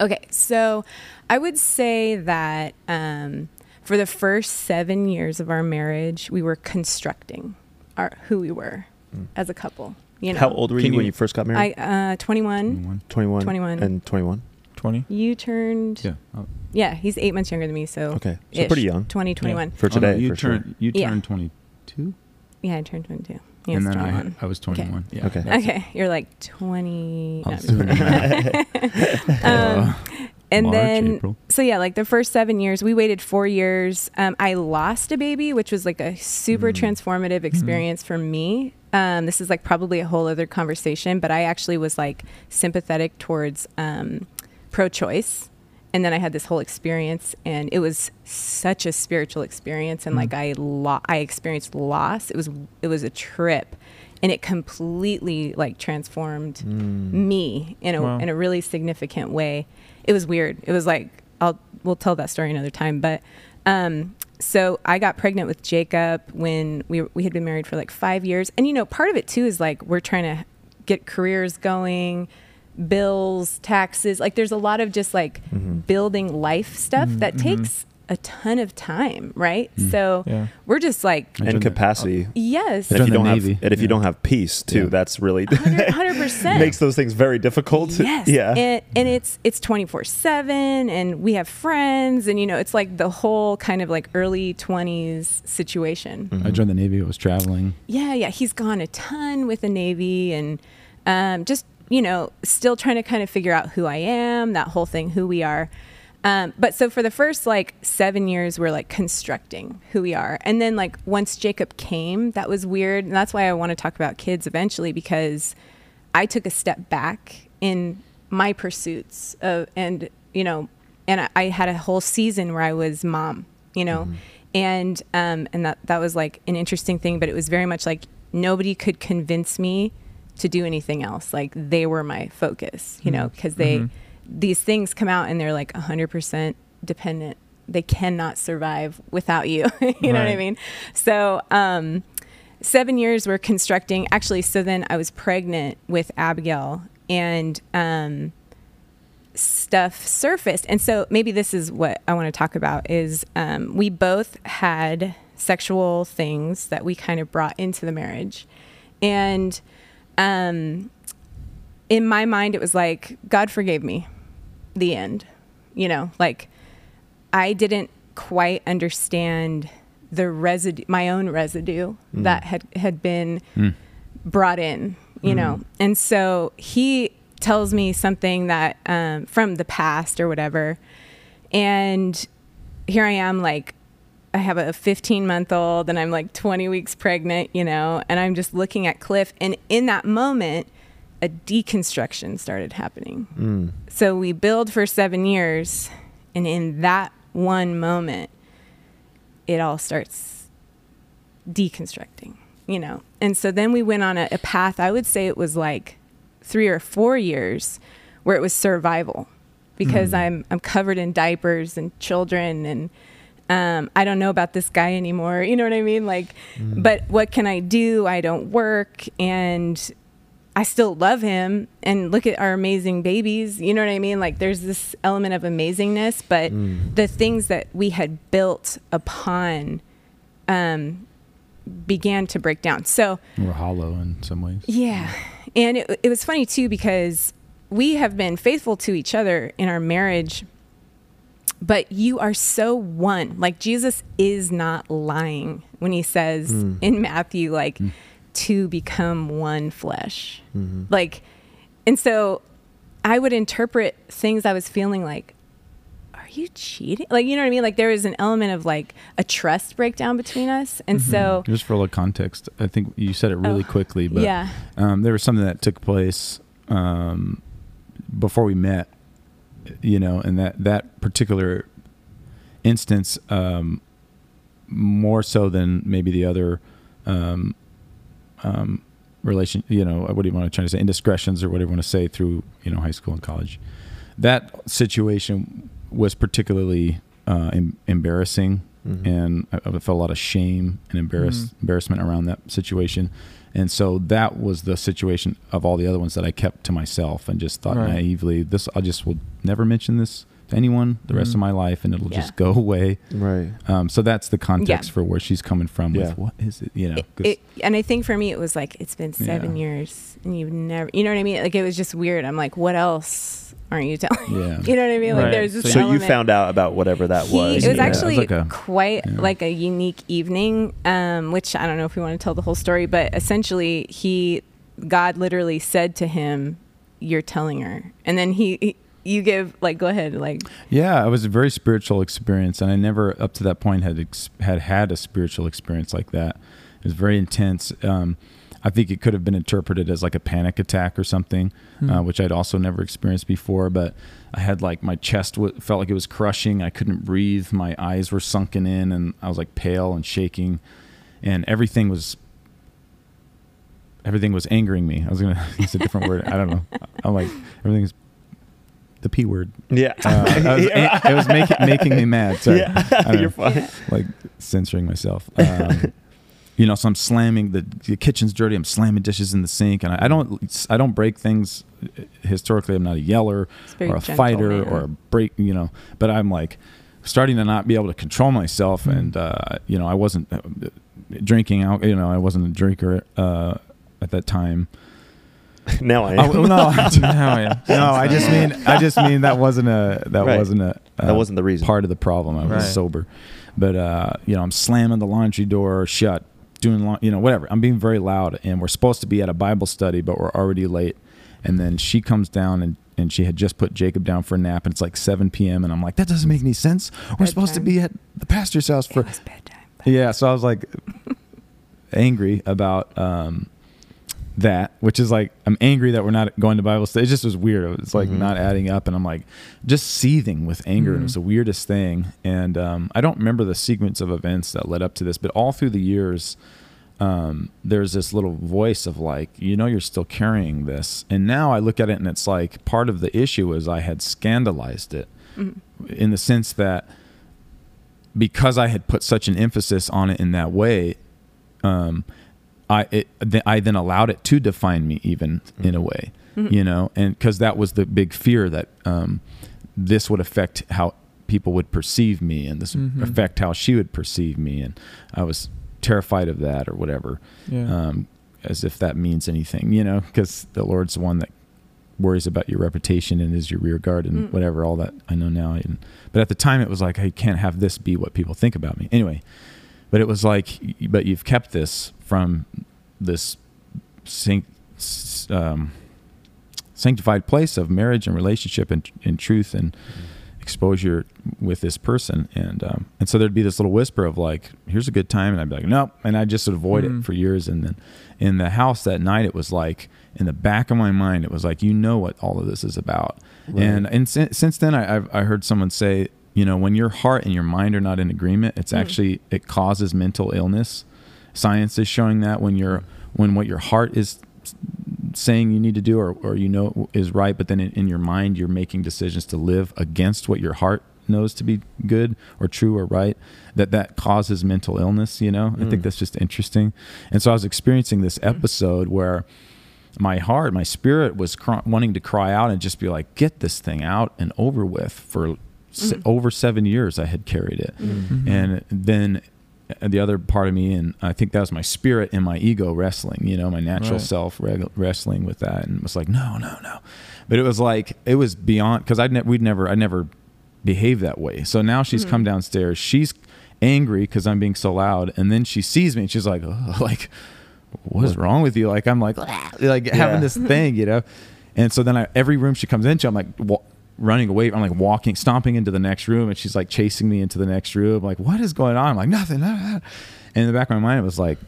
Okay, so I would say that um, for the first seven years of our marriage, we were constructing our who we were Mm. as a couple. You know, How old were Can you when you- you first got I married? uh, 21. 21. 21. And 21. 20. You turned. Yeah. Oh, Yeah, he's eight months younger than me, so Okay. So ish, pretty young 20, 21. for oh, no, today. you for sure. turned you Yeah. turned 22, Yeah, I turned 22. He and was then I 21. I was 21. Yeah. Okay. that's- Okay, you're like 20. I no, was I'm doing just that. kidding. Uh, um, and March, then April. so yeah like the first seven years we waited four years um, i lost a baby which was like a super Mm. transformative experience for me um, this is like probably a whole other conversation but i actually was like sympathetic towards um, pro-choice and then i had this whole experience and it was such a spiritual experience and Mm. like i lo- i experienced loss it was it was a trip and it completely like transformed Mm. me in a Wow. in a really significant way. It was weird. It was like I'll we'll tell that story another time. But um, so I got pregnant with Jacob when we we had been married for like five years, and you know part of it too is like we're trying to get careers going, bills, taxes. Like there's a lot of just like Mhm. building life stuff Mhm, that mhm. takes a ton of time, right? Mm. So Yeah. we're just like I And joined the- capacity. yes, And if you don't have, and if you don't have peace too, Yeah. that's really 100 percent makes those things very difficult. Yes. Yeah. And, and it's it's 24 7 and we have friends and you know it's like the whole kind of like early 20s situation. Mhm. I joined the Navy. I was traveling. Yeah, yeah, he's gone a ton with the Navy and um, just you know still trying to kind of figure out who I am, that whole thing, who we are. Um, but so for the first like seven years, we're like constructing who we are, and then like once Jacob came, that was weird, and that's why I want to talk about kids eventually because I took a step back in my pursuits of, and you know, and I, I had a whole season where I was mom, you know, and um, and that that was like an interesting thing, but it was very much like nobody could convince me to do anything else. Like they were my focus, you know, because they Mhm. These things come out and they're like 100% dependent. They cannot survive without you. you know what I mean? So, um, seven years we're constructing. Actually, so then I was pregnant with Abigail and um, stuff surfaced. And so maybe this is what I want to talk about is um, we both had sexual things that we kind of brought into the marriage. And um, in my mind, it was like, God forgave me. The end. You know, like I didn't quite understand the residue, my own residue that had had been Mm. brought in, you know. And so he tells me something that um, from the past or whatever, and here I am, like I have a 15 month old, and I'm like 20 weeks pregnant, you know, and I'm just looking at Cliff, and in that moment, a deconstruction started happening. Mm. So we build for seven years, and in that one moment, it all starts deconstructing, you know. And so then we went on a, a path, I would say it was like three or four years where it was survival because I'm I'm covered in diapers and children and um, I don't know about this guy anymore. You know what I mean? Like, but what can I do? I don't work and I still love him and look at our amazing babies. You know what I mean? Like there's this element of amazingness, but mm. the things that we had built upon um, began to break down. So We're hollow in some ways. yeah. And it, it was funny too because we have been faithful to each other in our marriage, but you are so one. Like Jesus is not lying when he says mm. in Matthew, like, mm. To become one flesh. Like, and so I would interpret things I was feeling like, are you cheating? Like, you know what I mean? Like, there was an element of like a trust breakdown between us. And so, Just for a little context, I think you said it really Oh, quickly, but yeah. um, there was something that took place um, before we met, you know, and that that particular instance, um, more so than maybe the other um, um, relation, you know, what do you want to try to say, indiscretions or whatever you want to say through, you know, high school and college. That situation was particularly uh, em- embarrassing, Mhm. and I, I felt a lot of shame and embarrass, Mhm. embarrassment around that situation. And so that was the situation of all the other ones that I kept to myself and just thought Right. naively, this I just will never mention this to anyone the rest Mhm. of my life, and it'll Yeah. just go away. Right. Um, so that's the context Yeah. for where she's coming from. Yeah. With what is it? You know, it, 'cause- it, and I think for me it was like it's been seven Yeah. years and you've never, you know what I mean? Like it was just weird. I'm like, what else aren't you telling? yeah. you know what I mean? Like there's this So So you found out about whatever that He- was. It was Yeah, it was actually like a- quite yeah. like a unique evening, um, which I don't know if we want to tell the whole story, but essentially he, God literally said to him, "You're telling her," and then he, he you give like, go ahead, like, Yeah, it was a very spiritual experience, and I never, up to that point, had ex- had had a spiritual experience like that. It was very intense. Um, I think it could have been interpreted as like a panic attack or something, uh, Hmm. which I'd also never experienced before. But I had like my chest w- felt like it was crushing. I couldn't breathe. My eyes were sunken in, and I was like pale and shaking, and everything was everything was angering me. I was gonna use a different word. I don't know. I'm like everything's the p word. Yeah. Uh, I was, it was making making me mad. Sorry. Yeah. You're know, fine. like censoring myself. Um, you know, so I'm slamming the, the kitchen's dirty. I'm slamming dishes in the sink, and I, I don't I don't break things. Historically, I'm not a yeller or a gentle, fighter man. or a break. You know, but I'm like starting to not be able to control myself, Mm. and uh, you know, I wasn't uh, drinking out. You know, I wasn't a drinker uh, at that time. Now I am. Oh, no, Now I am. no, I just mean I just mean that wasn't a that Right. wasn't a uh, that wasn't the reason. part of the problem. I was Right. sober, but uh, you know, I'm slamming the laundry door shut, doing la- you know whatever. I'm being very loud, and we're supposed to be at a Bible study, but we're already late. And then she comes down and. And she had just put Jacob down for a nap, and it's like 7 p.m. And I'm like, that doesn't make any sense. We're supposed to be at the pastor's house for it was bedtime. yeah, so I was like angry about um, that, which is like I'm angry that we're not going to Bible study. It just was weird. It's like Mhm. not adding up, and I'm like just seething with anger, and it was Mhm. the weirdest thing. And um, I don't remember the sequence of events that led up to this, but all through the years, um, there's this little voice of like, you know, you're still carrying this. And now I look at it, and it's like part of the issue is I had scandalized it Mhm. in the sense that because I had put such an emphasis on it in that way, um, I it, th- I then allowed it to define me even in a way, Mhm. you know, and because that was the big fear that um, this would affect how people would perceive me, and this would Mhm. affect how she would perceive me, and I was terrified of that or whatever, Yeah. um, as if that means anything, you know, because the Lord's the one that worries about your reputation and is your rear guard and Mm. whatever all that I know now. And, but at the time, it was like I can't have this be what people think about me. Anyway, but it was like, but you've kept this from this um, sanctified place of marriage and relationship and, and truth and exposure with this person. And um, and so there'd be this little whisper of like, here's a good time. And I'd be like, nope. And I just would avoid Mhm. it for years. And then in the house that night, it was like, in the back of my mind, it was like, you know what all of this is about. Right. And and sin- since then, I, I've I heard someone say, you know, when your heart and your mind are not in agreement, it's Mm. actually it causes mental illness. Science is showing that when you're when what your heart is saying you need to do or, or you know is right, but then in, in your mind you're making decisions to live against what your heart knows to be good or true or right, that that causes mental illness. You know, I think Mm. that's just interesting. And so I was experiencing this episode where my heart, my spirit was cry, wanting to cry out and just be like, get this thing out and over with. For se- Mhm. over seven years, I had carried it, Mhm. and then the other part of me, and I think that was my spirit and my ego wrestling. You know, my natural Right. self reg- wrestling with that, and was like, no, no, no. But it was like it was beyond because I'd ne- we'd never I never behaved that way. So now she's Mhm. come downstairs. She's angry because I'm being so loud, and then she sees me and she's like, "Ugh," like, what's wrong with you? Like I'm like like Yeah. having this thing, you know. And so then I, every room she comes into, I'm like wa- running away. I'm like walking, stomping into the next room, and she's like chasing me into the next room. I'm like, what is going on? I'm like, nothing. nah, nah. And in the back of my mind, it was like,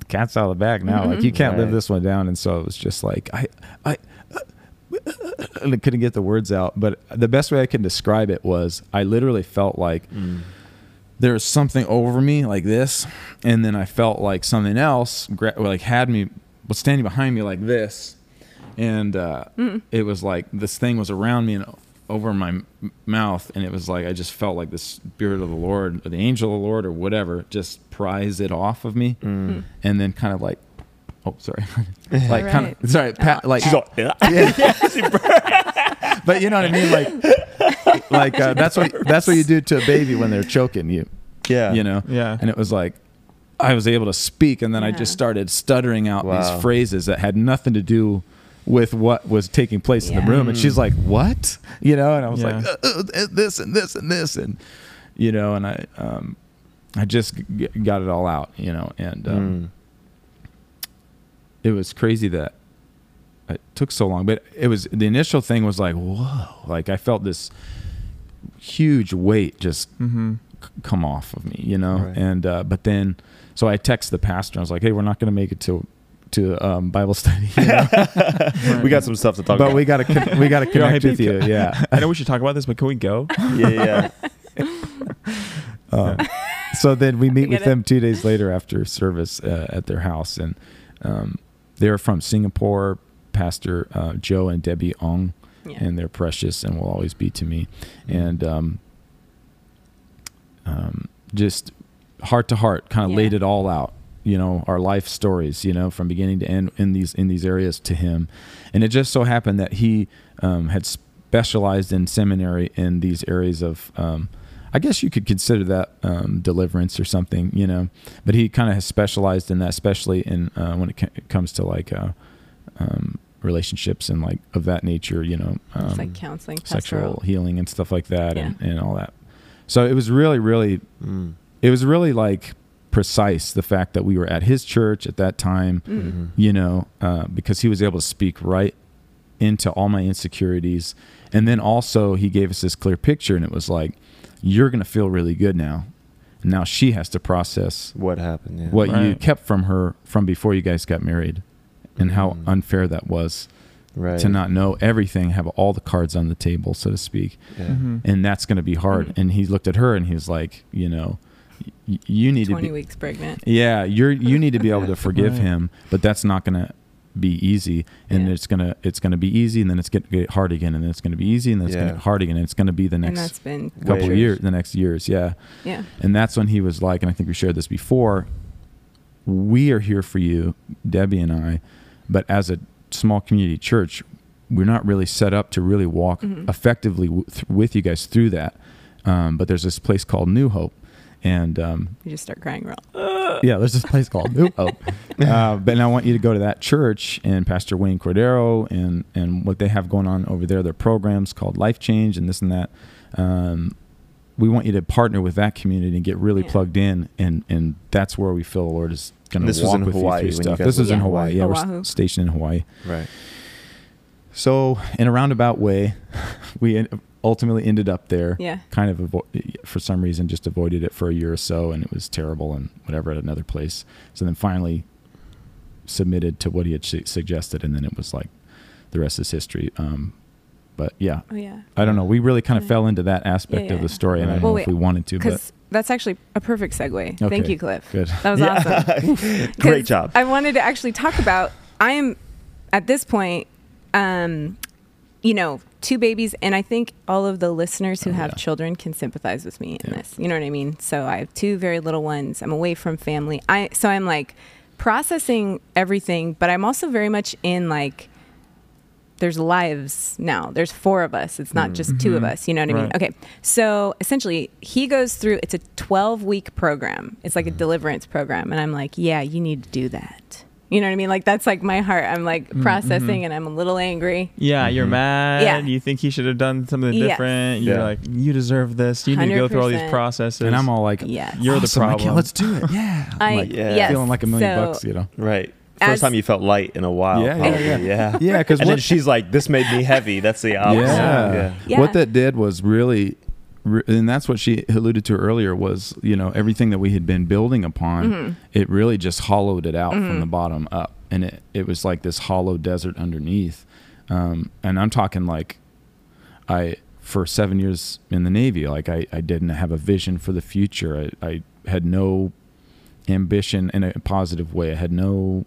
the cat's out of the bag now. Like you can't live this one down. And so it was just like I, I, and I couldn't get the words out. But the best way I can describe it was I literally felt like Mm. there was something over me like this, and then I felt like something else gra- like had me was standing behind me like this, and uh, it was like this thing was around me and over my m- mouth, and it was like I just felt like the spirit of the Lord or the angel of the Lord or whatever just prise it off of me, Mm. and then kind of like. Oh, sorry. like kind Right. of sorry. Pat, like She's all, yeah. yeah. but you know what I mean, like, like uh, that's what that's what you do to a baby when they're choking you. yeah. You know. Yeah. And it was like I was able to speak, and then I Yeah. just started stuttering out Wow. these phrases that had nothing to do with what was taking place in the room. And she's like, "What?" You know, and I was like, uh, uh, "This and this and this," and you know, and I um, I just g- got it all out, you know, and um, Mm. it was crazy that it took so long. But it was the initial thing was like, whoa, like I felt this huge weight just Mm-hmm. c- come off of me, you know. Right. And uh, but then, so I texted the pastor. I was like, hey, we're not going to make it to to um, Bible study, you know? we got some stuff to talk but about. But we got to we got to Yo, hey, connect with babe, you, yeah. I know we should talk about this, but can we go? yeah, yeah. Um, so then we meet with it. them two days later after service uh, at their house, and um, they're from Singapore. Pastor uh, Joe and Debbie Ong, Yeah. and they're precious and will always be to me. And um, um, just heart to heart, kind of Yeah. laid it all out. You know, our life stories. You know, from beginning to end in these in these areas to him, and it just so happened that he um, had specialized in seminary in these areas of. Um, I guess you could consider that um, deliverance or something, you know. But he kind of has specialized in that, especially in uh, when it ca- comes to like uh, um, relationships and like of that nature, you know. Um, it's like counseling, sexual pastoral. healing and stuff like that and, and all that. So it was really, really, Mm. it was really like precise the fact that we were at his church at that time, Mm. Mhm. you know, uh, because he was able to speak right into all my insecurities. And then also he gave us this clear picture and it was like, you're going to feel really good now. Now she has to process What happened? Yeah. what you kept from her from before you guys got married and how Mhm. unfair that was Right. to not know everything, have all the cards on the table, so to speak. Yeah. Mm-hmm. And that's going to be hard. Mhm. And he looked at her and he was like, you know, y- you need to be, weeks pregnant. yeah, you're, you need to be able to forgive Right. him, but that's not going to be easy. And Yeah. it's going to, it's going to be easy. And then it's going to get hard again. And then it's going to be easy. And then it's going to Yeah. get hard again. And it's going to be the next that's been couple Way- years, the next years. Yeah. Yeah. And that's when he was like, and I think we shared this before, we are here for you, Debbie and I, but as a small community church, we're not really set up to really walk Mhm. effectively w- with you guys through that. Um, but there's this place called New Hope. And um, You just start crying. We're yeah, there's this place called New Hope. Uh, but I want you to go to that church and Pastor Wayne Cordeiro and, and what they have going on over there, their programs called Life Change and this and that. Um, we want you to partner with that community and get really Yeah. plugged in, and and that's where we feel the Lord is going to walk with Hawaii you through when you stuff. This were was in. Hawaii. Yeah, we're stationed in Hawaii. Right. So in a roundabout way, we en- ultimately ended up there. Yeah. Kind of avo- for some reason just avoided it for a year or so, and it was terrible and whatever at another place. So then finally submitted to what he had su- suggested, and then it was like the rest is history. Um, but yeah, Oh yeah. I don't know. We really kind of Yeah. fell into that aspect Yeah, of the story, and I don't Well, know if we wanted to, but Because that's actually a perfect segue. Thank you, Cliff. good. That was awesome. Great job. I wanted to actually talk about. I am at this point, um, you know, two babies, and I think all of the listeners who Oh, have yeah. children can sympathize with me in Yeah. this. You know what I mean? So I have two very little ones. I'm away from family. I so I'm like processing everything, but I'm also very much in like. There's lives now. There's four of us. It's not just two of Mhm. us. You know what I mean? Okay. So essentially, he goes through. It's a 12 week program. It's like a deliverance program, and I'm like, yeah, you need to do that. You know what I mean? Like that's like my heart. I'm like processing, and I'm a little angry. Yeah, you're Mhm. mad. Yeah. You think he should have done something Yes. different. You're Yeah. like, you deserve this. You need to go through all these processes. and I'm all like, Yes. You're the "Awesome, I can't- problem." Let's do it. Yeah. I'm I like, Yeah. yes. feeling like a million So- bucks, you know. Right. First As- time you felt light in a while. Yeah, yeah, probably. yeah. yeah. Yeah, because And then she's like, "This made me heavy." That's the opposite. yeah. Yeah. what that did was really, re- and that's what she alluded to earlier was you know everything that we had been building upon, Mm-hmm. it really just hollowed it out from the bottom up, and it it was like this hollow desert underneath, um, and I'm talking like, I for seven years in the Navy, like I I didn't have a vision for the future. I, I had no ambition in a positive way. I had no.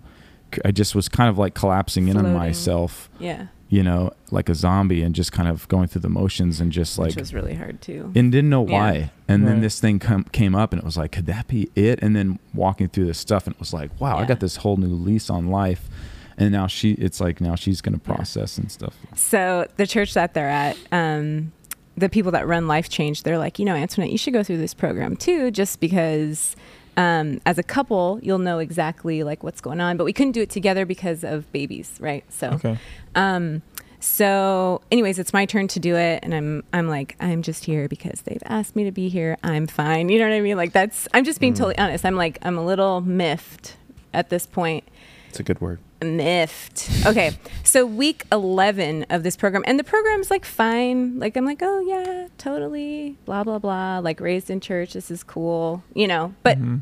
I just was kind of like collapsing in on myself Yeah, you know, like a zombie and just kind of going through the motions and just which like was really hard too. and didn't know Yeah. why. And then this thing come, came up and it was like, could that be it? And then walking through this stuff and it was like, wow, I got this whole new lease on life. And now she, it's like now she's going to Yeah. process and stuff. So the church that they're at, um, the people that run Life Change, they're like, you know, Antoinette, you should go through this program too, just because um, as a couple, you'll know exactly like what's going on. But we couldn't do it together because of babies, right? So, okay. um, so anyways, it's my turn to do it, and I'm I'm like I'm just here because they've asked me to be here. I'm fine. You know what I mean? Like that's I'm just being totally honest. I'm like I'm a little miffed at this point It's a good word. Miffed. Okay, so week 11 of this program, and the program's like fine. Like, I'm like, oh, yeah, totally, blah, blah, blah. Like, raised in church, this is cool, you know. But, Mhm.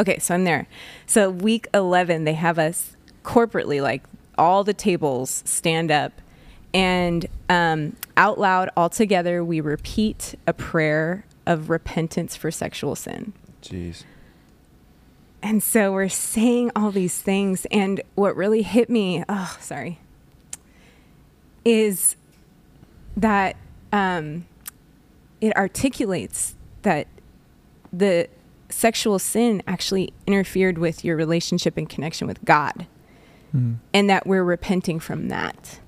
okay, so I'm there. So, week 11, they have us corporately, like, all the tables stand up, and um, out loud, all together, we repeat a prayer of repentance for sexual sin. Jeez. And so we're saying all these things. And what really hit me, oh, sorry, is that um, it articulates that the sexual sin actually interfered with your relationship and connection with God, Mhm. and that we're repenting from that.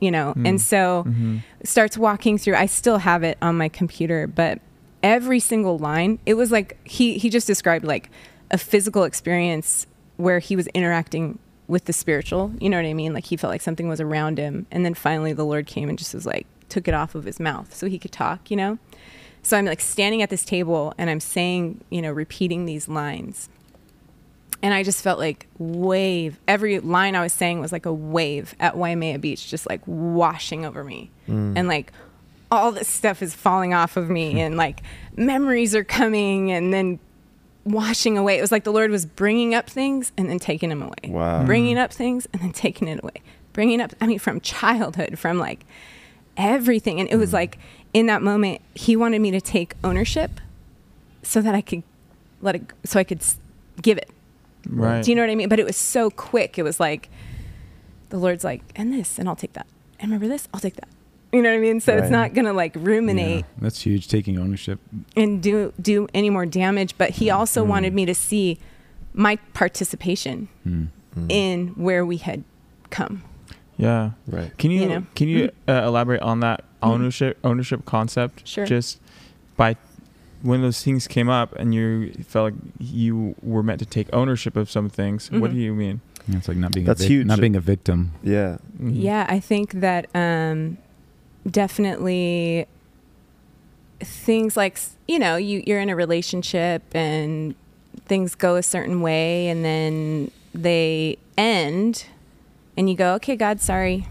You know, and Mm. so Mhm. starts walking through. I still have it on my computer, but every single line, it was like he he just described like a physical experience where he was interacting with the spiritual. You know what I mean? Like he felt like something was around him, and then finally the Lord came and just was like took it off of his mouth so he could talk. You know. So I'm like standing at this table and I'm saying, you know, repeating these lines. And I just felt like wave. Every line I was saying was like a wave at Waimea Beach, just like washing over me. Mm. And like all this stuff is falling off of me and like memories are coming and then washing away. It was like the Lord was bringing up things and then taking them away. Wow. Bringing up things and then taking it away. Bringing up, I mean, from childhood, from like everything. And it was mm. like in that moment, He wanted me to take ownership so that I could let it, so I could give it. Right. Do you know what I mean? But it was so quick. It was like the Lord's like, and this, and I'll take that. And remember this, I'll take that. You know what I mean? So Right. it's not gonna like ruminate Yeah, that's huge. Taking ownership. and do do any more damage. But he also Mm. wanted me to see my participation Hmm. in where we had come. Yeah. Right. Can you, You know? can you uh, elaborate on that Mhm. ownership ownership concept? Sure. Just by when those things came up and you felt like you were meant to take ownership of some things. What Mhm. do you mean? Yeah, It's like not being That's a vic- huge. not being a victim. Yeah. Mhm. Yeah, I think that um, definitely things like you know you you're in a relationship and things go a certain way and then they end and you go okay god sorry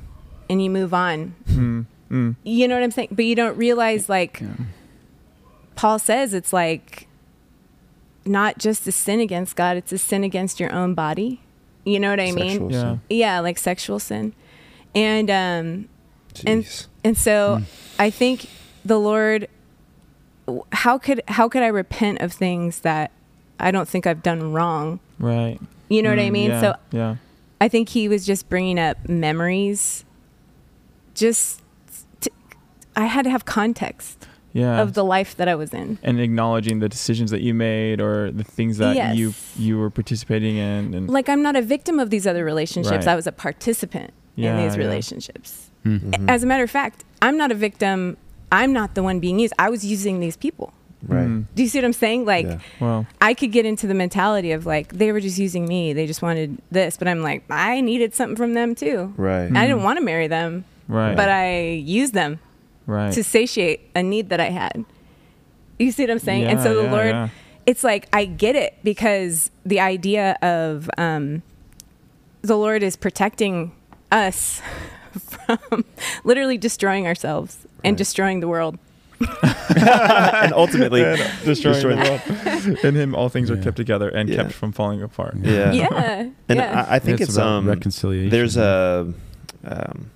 and you move on Mm, mm. you know what i'm saying but you don't realize like paul says it's like not just a sin against god it's a sin against your own body you know what i mean Sexual Yeah. sin. yeah like sexual sin and um Jeez. and so I think the Lord how could how could I repent of things that I don't think I've done wrong? Right. You know what I Mm, mean? yeah, So yeah. I think he was just bringing up memories just to, I had to have context Yeah. of the life that I was in. and acknowledging the decisions that you made or the things that Yes. you you were participating in and Like I'm not a victim of these other relationships. Right. I was a participant in Yeah, these yeah. relationships. Mhm. As a matter of fact, I'm not a victim. I'm not the one being used. I was using these people. right. Mm, Do you see what I'm saying? Like Yeah. well I could get into the mentality of like they were just using me. They just wanted this, but I'm like I needed something from them too. Right. I didn't want to marry them, right but I used them right to satiate a need that I had. You see what I'm saying? Yeah, and so the yeah, Lord, yeah. it's like I get it because the idea of um, the Lord is protecting us from literally destroying ourselves and destroying the world. and ultimately destroying destroying the world. in him all things are kept together and Yeah. kept from falling apart Yeah. Yeah, And yeah. I, I think It's it's, about um reconciliation. There's a um,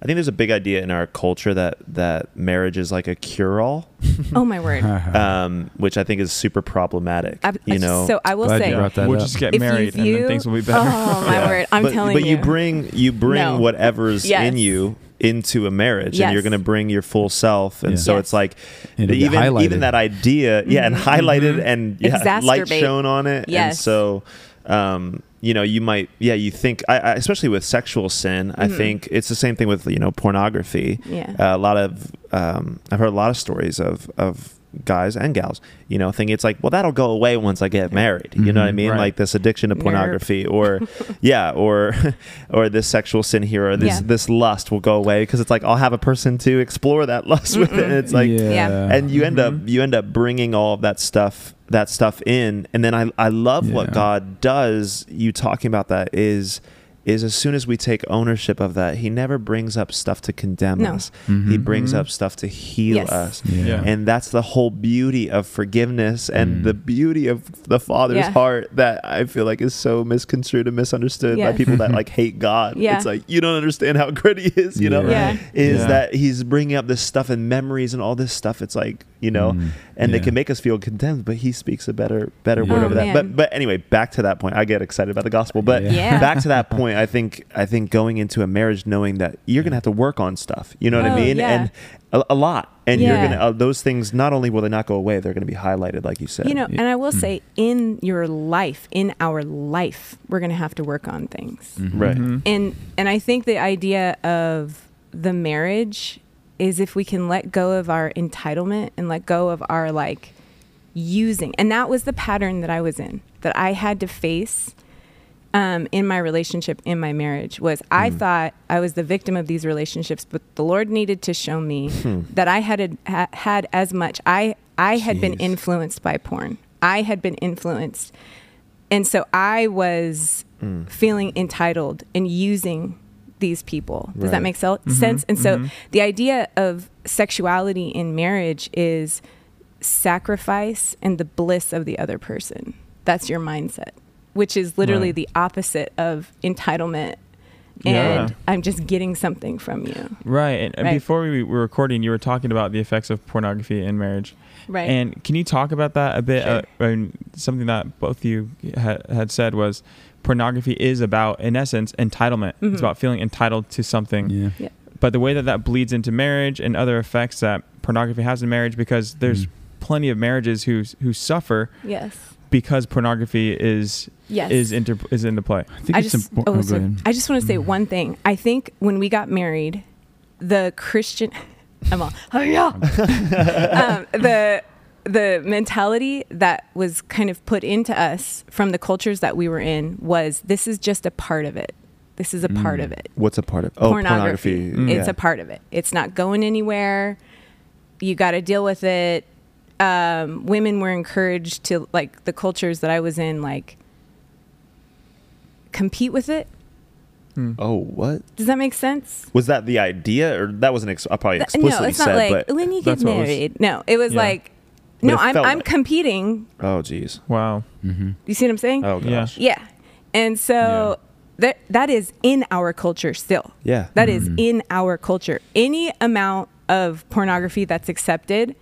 I think there's a big idea in our culture that that marriage is like a cure-all, oh my word. um, which I think is super problematic. I, you know, so I will Glad say, that we'll up. just get If you married and then things will be better Oh my Yeah. word! I'm but, telling but you. But you bring you bring No. whatever's Yes. in you into a marriage, and you're going to bring your full self, and Yeah. so Yes. it's like It'll even even that idea, yeah, and highlighted and yeah, light Exacerbate. shown on it, and Yes. so. Um, you know, you might, yeah, you think, I, I, especially with sexual sin, I think it's the same thing with, you know, pornography. Yeah. Uh, a lot of, um, I've heard a lot of stories of, of guys and gals, you know, thinking it's like, well, that'll go away once I get married. You know what I Mhm. mean? Right. Like this addiction to Nerve. pornography or, yeah, or, or this sexual sin here or this, Yeah. this lust will go away because it's like, I'll have a person to explore that lust with. And it's like, Yeah. and you end up Mhm. you end up bringing all of that stuff that stuff in and then i i love what god does you talking about that is is as soon as we take ownership of that he never brings up stuff to condemn No. us he Mhm. brings Mhm. up stuff to heal Yes. us Yeah. Yeah. and that's the whole beauty of forgiveness and Mm. the beauty of the father's Yeah. heart that i feel like is so misconstrued and misunderstood by people that like hate god Yeah. it's like you don't understand how good he is you know Yeah. is Yeah. that he's bringing up this stuff and memories and all this stuff it's like you know Mm. and they can make us feel condemned but he speaks a better better Yeah. word Oh, over that but but anyway back to that point i get excited about the gospel but Yeah. Yeah. back to that point i think i think going into a marriage knowing that you're gonna have to work on stuff you know what i Oh, mean yeah. and a, a lot and you're gonna uh, those things not only will they not go away they're gonna be highlighted like you said You know, Yeah. and I will Mm. say, in your life, in our life, we're going to have to work on things. Mhm. Right. Mhm. And and I think the idea of the marriage is if we can let go of our entitlement and let go of our like using. And that was the pattern that I was in that I had to face um, in my relationship in my marriage was I mm. thought I was the victim of these relationships, but the Lord needed to show me hmm. that I had ha- had as much. I I had been influenced by porn. I had been influenced, and so I was hmm. feeling entitled and using these people. Does that Right. make sel- sense? And so the idea of sexuality in marriage is sacrifice and the bliss of the other person. That's your mindset, which is literally Right. the opposite of entitlement. Yeah. And I'm just getting something from you. Right. And, and Right. before we were recording, you were talking about the effects of pornography in marriage. Right. And can you talk about that a bit? Sure. Uh, I mean, something that both you ha- had said was pornography is about, in essence, entitlement. Mhm. It's about feeling entitled to something. Yeah. But the way that that bleeds into marriage and other effects that pornography has in marriage, because there's Mm. plenty of marriages who who suffer yes. because pornography is Yes. is inter is into play. I think I it's just, important. oh, Oh, go sorry. ahead. I just want to say Mm. one thing. I think when we got married, the Christian, I'm all, oh yeah, um, the the mentality that was kind of put into us from the cultures that we were in was this is just a part of it. This is a part Mm. of it. what's a part of oh pornography. pornography, Mm. It's Yeah. a part of it. It's not going anywhere. you got to deal with it. Um, women were encouraged to like the cultures that I was in, like compete with it. Oh, what Does that make sense? was that? The idea, or that wasn't ex- uh, probably Th- explicitly no, it's said, not like but when you get that's what it was- married. No, it was Yeah. like, But no, I'm I'm like- competing. oh, geez, Wow. Mm-hmm. You see what I'm saying? oh Yeah. gosh, Yeah. And so that that is in our culture still. Yeah. That is mm-hmm. in our culture. Any amount of pornography that's accepted,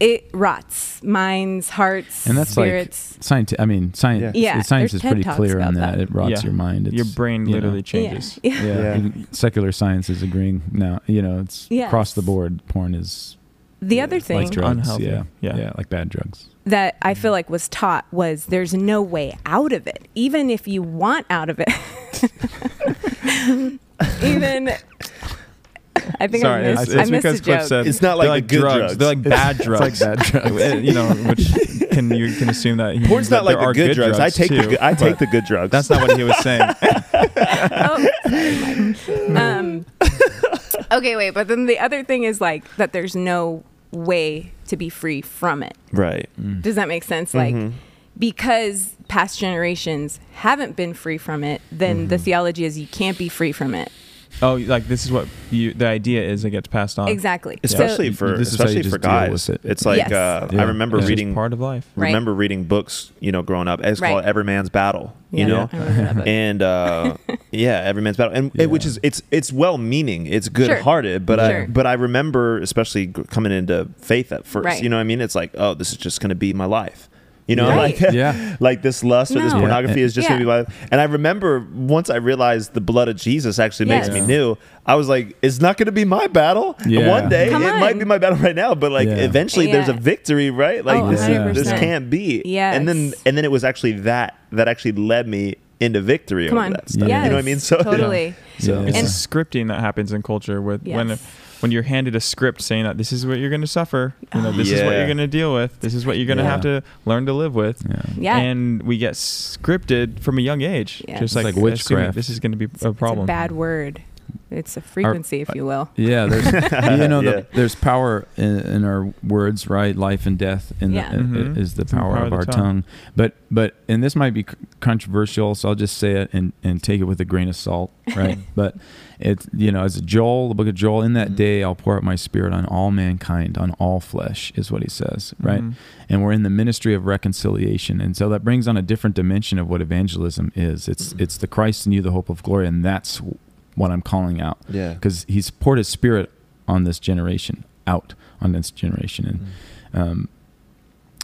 it rots minds, hearts, and that's spirits. like science. I mean, science. Yeah. Yeah, science there's is pretty clear on that. that. It rots Yeah. your mind. It's, Your brain you know, literally yeah. changes. Yeah. Yeah. Secular science is agreeing now. You know, it's Yes. across the board. Porn is The other thing like drugs. Unhealthy. Yeah. Yeah. yeah, like bad drugs. that I feel like was taught was there's no way out of it, even if you want out of it. even I think Sorry, I it's, missed, it's I missed because a Cliff joke. said It's not they're like good drugs. drugs. They're like bad drugs. like bad drugs. you know, which can you can assume that he Porn's that not like there the are good, drugs. I take the too, good, I take the good drugs. That's not what he was saying. oh, sorry, Um, okay, wait, but then the other thing is like that there's no way to be free from it. right. Does that make sense? Mm-hmm. Like, because past generations haven't been free from it, then the Mm-hmm. theology is you can't be free from it. Oh, like this is what you the idea is it gets passed on. Exactly. Especially You- for this is how you especially for guys. it. It's like Yes. uh, Yeah. I remember It's just reading part of life. Right. remember reading books, you know, growing up. It's Right. called Every Man's Battle. You Yeah, know, I remember that book. and uh, yeah, Every Man's Battle, and it- which is it's it's well meaning, it's good hearted, but I but I remember especially coming into faith at first. Right. You know, what I mean, it's like oh, this is just going to be my life. You know, Right. like Yeah. like this lust or this pornography Yeah. is just Yeah. going to be my. And I remember once I realized the blood of Jesus actually makes Yes. me new. I was like, it's not going to be my battle. Yeah. One day Come it might be my battle right now, but like Yeah. eventually there's a victory, right? Like Oh, this, is, this can't be. And then and then it was actually that that actually led me into victory Come over on. that stuff. Yes, You know what I mean? So totally. So It's And- a scripting that happens in culture with when Yes. When you're handed a script saying that this is what you're going to suffer, you know, this is what you're going to deal with, this is what you're going to Yeah. have to learn to live with. Yeah. Yeah. And we get scripted from a young age. Yes. Just It's like, like witchcraft. This is going to be It's, a it's problem. a bad word. It's a frequency, if you will. Yeah, there's you know Yeah. the, there's power in, in our words, right? Life and death in Yeah. the, i- Mhm. is the It's the power, power of of our tongue. tongue. But but and this might be c- controversial, so I'll just say it and, and take it with a grain of salt, right? but it's you know as Joel, the book of Joel, in that Mhm. day I'll pour out my spirit on all mankind, on all flesh, is what he says, right? Mhm. And we're in the ministry of reconciliation, and so that brings on a different dimension of what evangelism is. It's it's the Christ in you, the hope of glory, and that's what I'm calling out Yeah. because he's poured his spirit on this generation, out on this generation, and um,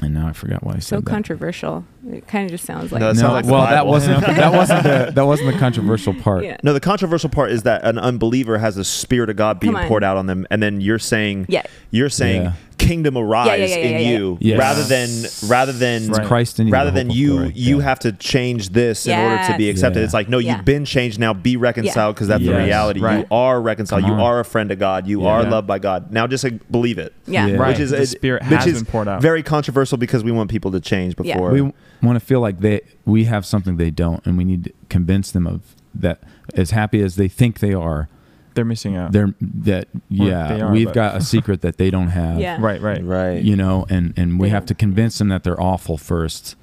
and now I forgot why I So said that. So controversial. It kind of just sounds like No, it No, sounds like well, that wasn't that wasn't the that wasn't the controversial part. Yeah. No, the controversial part is that an unbeliever has the spirit of God being poured out on them, and then you're saying, Yeah. you're saying, Yeah. Kingdom arise Yeah, yeah, yeah, in yeah, yeah. you, Yes. rather than rather than It's Christ in you, rather than you glory. you Yeah. have to change this in order to be accepted. Yeah. It's like no, you've been changed now. Be reconciled because that's the Yes. reality. You are reconciled. You are a friend of God. You Yeah. are loved by God. Now just like, believe it. Yeah. Yeah. Right. Which is The Spirit which has is been poured out. Very controversial because we want people to change Yeah. before. We want to feel like they we have something they don't, and we need to convince them of that. As happy as they think they are, They're missing out. they're that yeah. they are, we've but- got a secret that they don't have. Yeah. right, right. right. you know, and and we They have to convince them that they're awful first.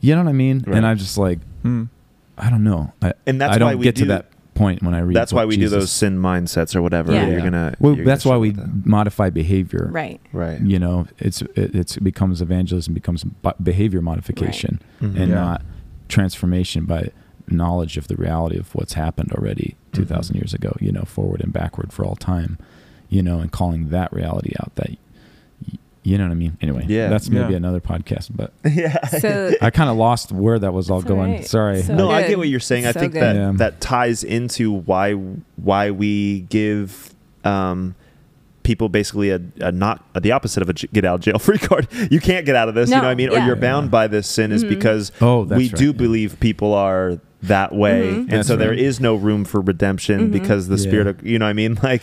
You know what I mean? Right. And I'm just like, Hmm. I don't know. I, And that's I don't why we get do- to that point when I read. That's why we Jesus- do those sin mindsets or whatever. Yeah. You're gonna. Well, you're that's gonna why we struggle modify behavior. Right. Right. You know, it's it, it's it becomes evangelism becomes behavior modification Mhm. and Yeah. not transformation by knowledge of the reality of what's happened already Mm-hmm. 2000 years ago you know forward and backward for all time you know and calling that reality out that you know what i mean anyway Yeah. that's maybe Yeah. another podcast but yeah. So i kind of lost where that was all It's going right. sorry So- no, I get what you're saying. I think good. that Yeah. that ties into why why we give um, people basically a, a not the opposite of a j- get out of jail free card. You can't get out of this. you know what I mean? Or you're bound Yeah. by this sin is Mhm. because Oh, we right, do yeah. believe people are that way, Mhm. and That's so there right. is no room for redemption Mhm. because the Yeah. spirit of you know what I mean. Like,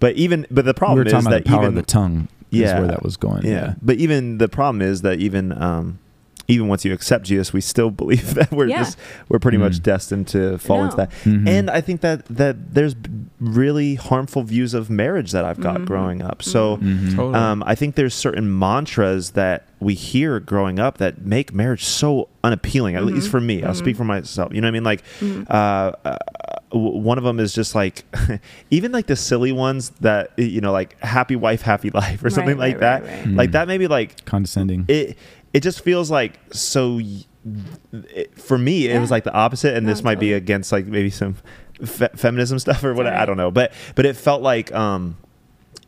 but even but the we problem were is talking about that the power even of the tongue is Yeah. where that was going yeah. But even the problem is that even um, even once you accept Jesus, we still believe that we're Yeah. just we're pretty much Mm. destined to fall into No. that. Mhm. And I think that that there's really harmful views of marriage that I've got Mhm. growing up. So Mhm. Um, I think there's certain mantras that we hear growing up that make marriage so unappealing. At least for me, I'll speak Mhm. for myself. You know what I mean? Like Mhm. uh, uh, w- one of them is just like even like the silly ones that you know like happy wife happy life or something like right, that right, right. like that maybe like condescending. it it just feels like so y- it, for me it was like the opposite and No, this might be against like maybe some fe- feminism stuff or what Right. i don't know but but it felt like um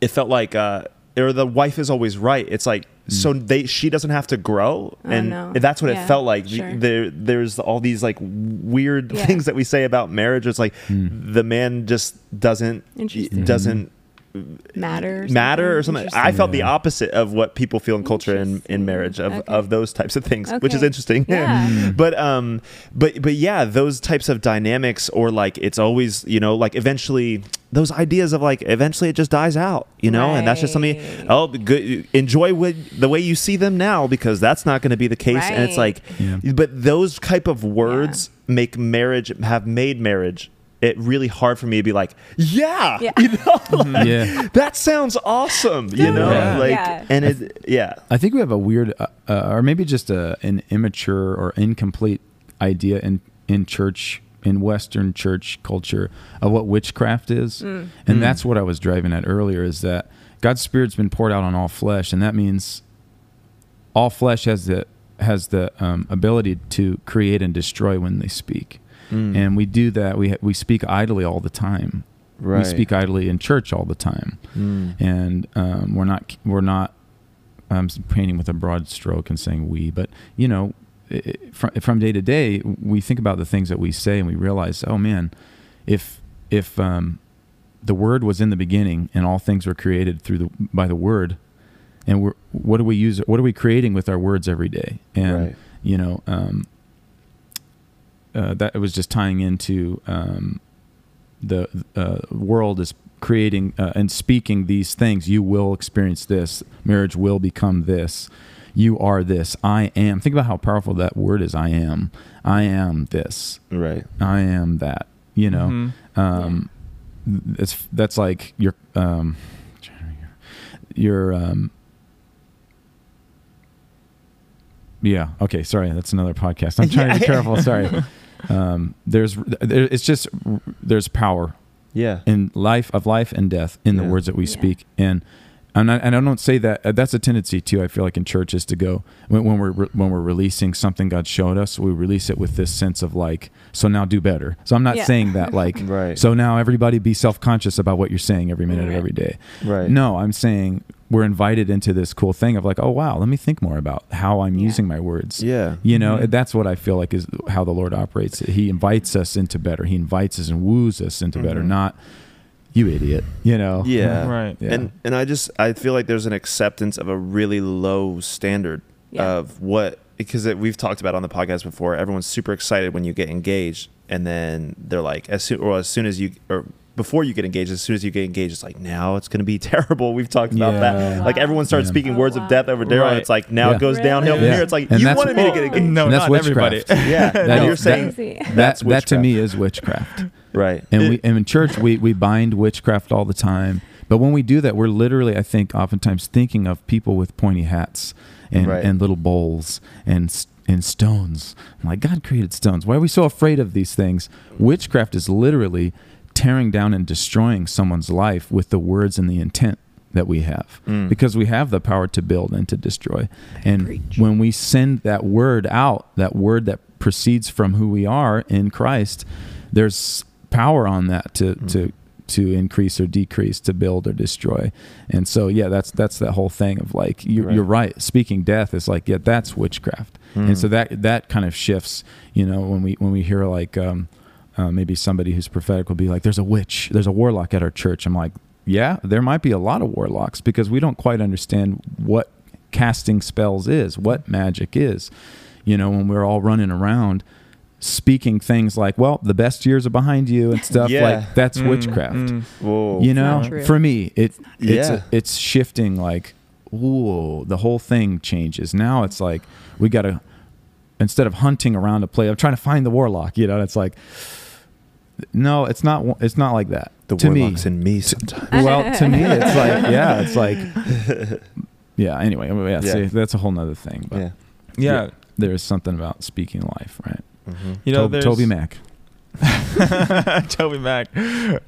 it felt like uh or the wife is always right it's like so they she doesn't have to grow Oh, and no. that's what it felt like sure. there there's all these like weird Yeah. things that we say about marriage it's like Mm. the man just doesn't Interesting. doesn't matter or matter or something. I felt the opposite of what people feel in culture in, in marriage of, Okay. of those types of things, which is interesting. Yeah. But um but but yeah, those types of dynamics or like it's always, you know, like eventually those ideas of like eventually it just dies out, you know, and that's just something oh good enjoy what the way you see them now because that's not going to be the case and it's like Yeah. but those type of words make marriage have made marriage it really hard for me to be like, yeah, Yeah. you know, like, Yeah. that sounds awesome, you know, Yeah. like, Yeah. and it, yeah, I think we have a weird, uh, uh, or maybe just a, an immature or incomplete idea in in church, in Western church culture, of what witchcraft is, and Mm. that's what I was driving at earlier. Is that God's Spirit's been poured out on all flesh, and that means all flesh has the has the um, ability to create and destroy when they speak, Mm. and we do that. We we speak idly all the time. We speak idly in church all the time Mm. and um, we're not we're not um, painting with a broad stroke and saying we, but you know, i- i- from, from day to day, we think about the things that we say and we realize, oh man, if if um, the word was in the beginning and all things were created through the by the word, and we're what do we use? What are we creating with our words every day? And Right. you know, um, uh, that was just tying into um, the uh, world is creating uh, and speaking these things. You will experience this. Marriage will become this. You are this. I am. Think about how powerful that word is. I am. I am this. right. I am that. You know, Mhm. um, it's that's like your um, your um, yeah. Okay, sorry, that's another podcast. I'm trying to be careful. Sorry. Um, there's there, it's just there's power Yeah. in life of life and death in the words that we Yeah. speak and and I, and I don't say that uh, that's a tendency too I feel like in churches to go when, when we're re- when we're releasing something God showed us we release it with this sense of like so now do better so I'm not Yeah. saying that like Right. so now everybody be self-conscious about what you're saying every minute of every day Right. no I'm saying we're invited into this cool thing of like oh wow let me think more about how I'm Yeah. using my words Yeah. you know, Mhm. that's what I feel like is how the Lord operates. He invites us into better. He invites us and woos us into better, Mhm. not you idiot. You know. Yeah. Right. Yeah. And and I just I feel like there's an acceptance of a really low standard Yeah. of what because it, we've talked about on the podcast before. Everyone's super excited when you get engaged, and then they're like, as soon or as soon as you or before you get engaged, as soon as you get engaged, it's like now it's going to be terrible. We've talked about Yeah. that. Like everyone starts Yeah. speaking Oh, words wow. of death over Daryl. Right. It's like now Yeah. it goes downhill from Really? here. It's like And you that's- wanted me to get Well, engaged. No, that's not everybody. witchcraft. Yeah, That and is- you're saying Crazy. that that's that to me is witchcraft. right. And It- we and in church we we bind witchcraft all the time. But when we do that, we're literally, I think, oftentimes thinking of people with pointy hats and, Right. and little bowls and s- and stones. I'm like, God created stones. Why are we so afraid of these things? Witchcraft is literally tearing down and destroying someone's life with the words and the intent that we have Mm. because we have the power to build and to destroy. And Preach. when we send that word out, that word that proceeds from who we are in Christ, there's power on that to Mm. to to increase or decrease, to build or destroy. And so yeah, that's that's that whole thing of like you're, Right. you're right. Speaking death is like yeah, that's witchcraft. Mm. And so that that kind of shifts. You know, when we when we hear like um, uh, maybe somebody who's prophetic will be like, "There's a witch, there's a warlock at our church." I'm like, yeah, there might be a lot of warlocks because we don't quite understand what casting spells is, what magic is. You know, when we're all running around speaking things like, "Well, the best years are behind you" and stuff Yeah. like that's Mm, witchcraft. mm. Whoa. You know, for me, it it's Yeah. it's shifting like, ooh, the whole thing changes. Now it's like we got to instead of hunting around a play, I'm trying to find the warlock. You know, it's like, no, it's not. It's not like that. The to warlock's me, in me sometimes. well, to me, it's like, yeah, it's like, yeah. Anyway, yeah, Yeah. See, that's a whole nother thing. But Yeah. Yeah. there is something about speaking life, right? Mm-hmm. You know, Tob- there's Toby Mac. Toby Mac.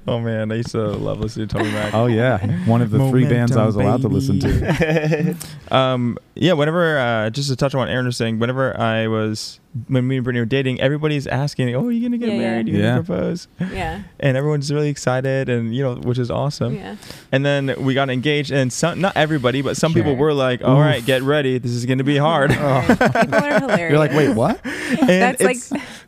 Oh man, I used to love listening to Toby Mac. Oh yeah, one of the three bands I was allowed to listen to. Um, yeah, whenever uh, just to touch on what Aaron was saying, whenever I was when me and Brittany were dating, everybody's asking, "Oh, are you gonna get Yeah, yeah. married? You gonna Yeah. propose?" Yeah. And everyone's really excited, and you know, which is awesome. Yeah. And then we got engaged, and some, not everybody, but some people were like, "All right, get ready. This is gonna be hard." Right. Oh. People are hilarious. You're like, wait, what? And That's like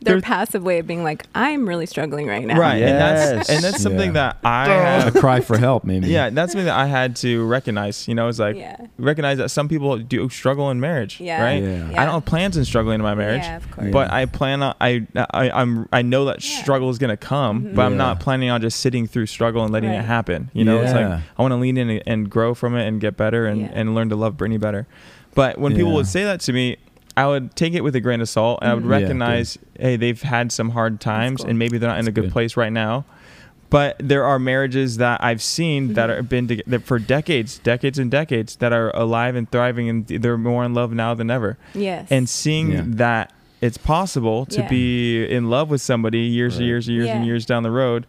their passive way of being like, I'm really struggling right now. right, and that's Yes. and that's something Yeah. that I A have. cry for help, maybe. Yeah, that's something that I had to recognize. You know, it's like Yeah. recognize that some people do struggle in marriage. Yeah. Right. Yeah. I don't have plans in struggling in my marriage. Yeah, of course. But I plan on I, I I'm I know that Yeah. struggle is gonna come, Mhm. but I'm not planning on just sitting through struggle and letting it happen. You know, it's like I want to lean in and, and grow from it and get better and, Yeah. and learn to love Brittany better. But when people would say that to me, I would take it with a grain of salt and I would Mhm. Yeah, recognize, hey, they've had some hard times cool. and maybe they're not in a good, good. place right now. But there are marriages that I've seen that Mhm. have been together for decades, decades and decades that are alive and thriving and they're more in love now than ever Yes. and seeing Yeah. that it's possible to Yeah. be in love with somebody years and years and years and years down the road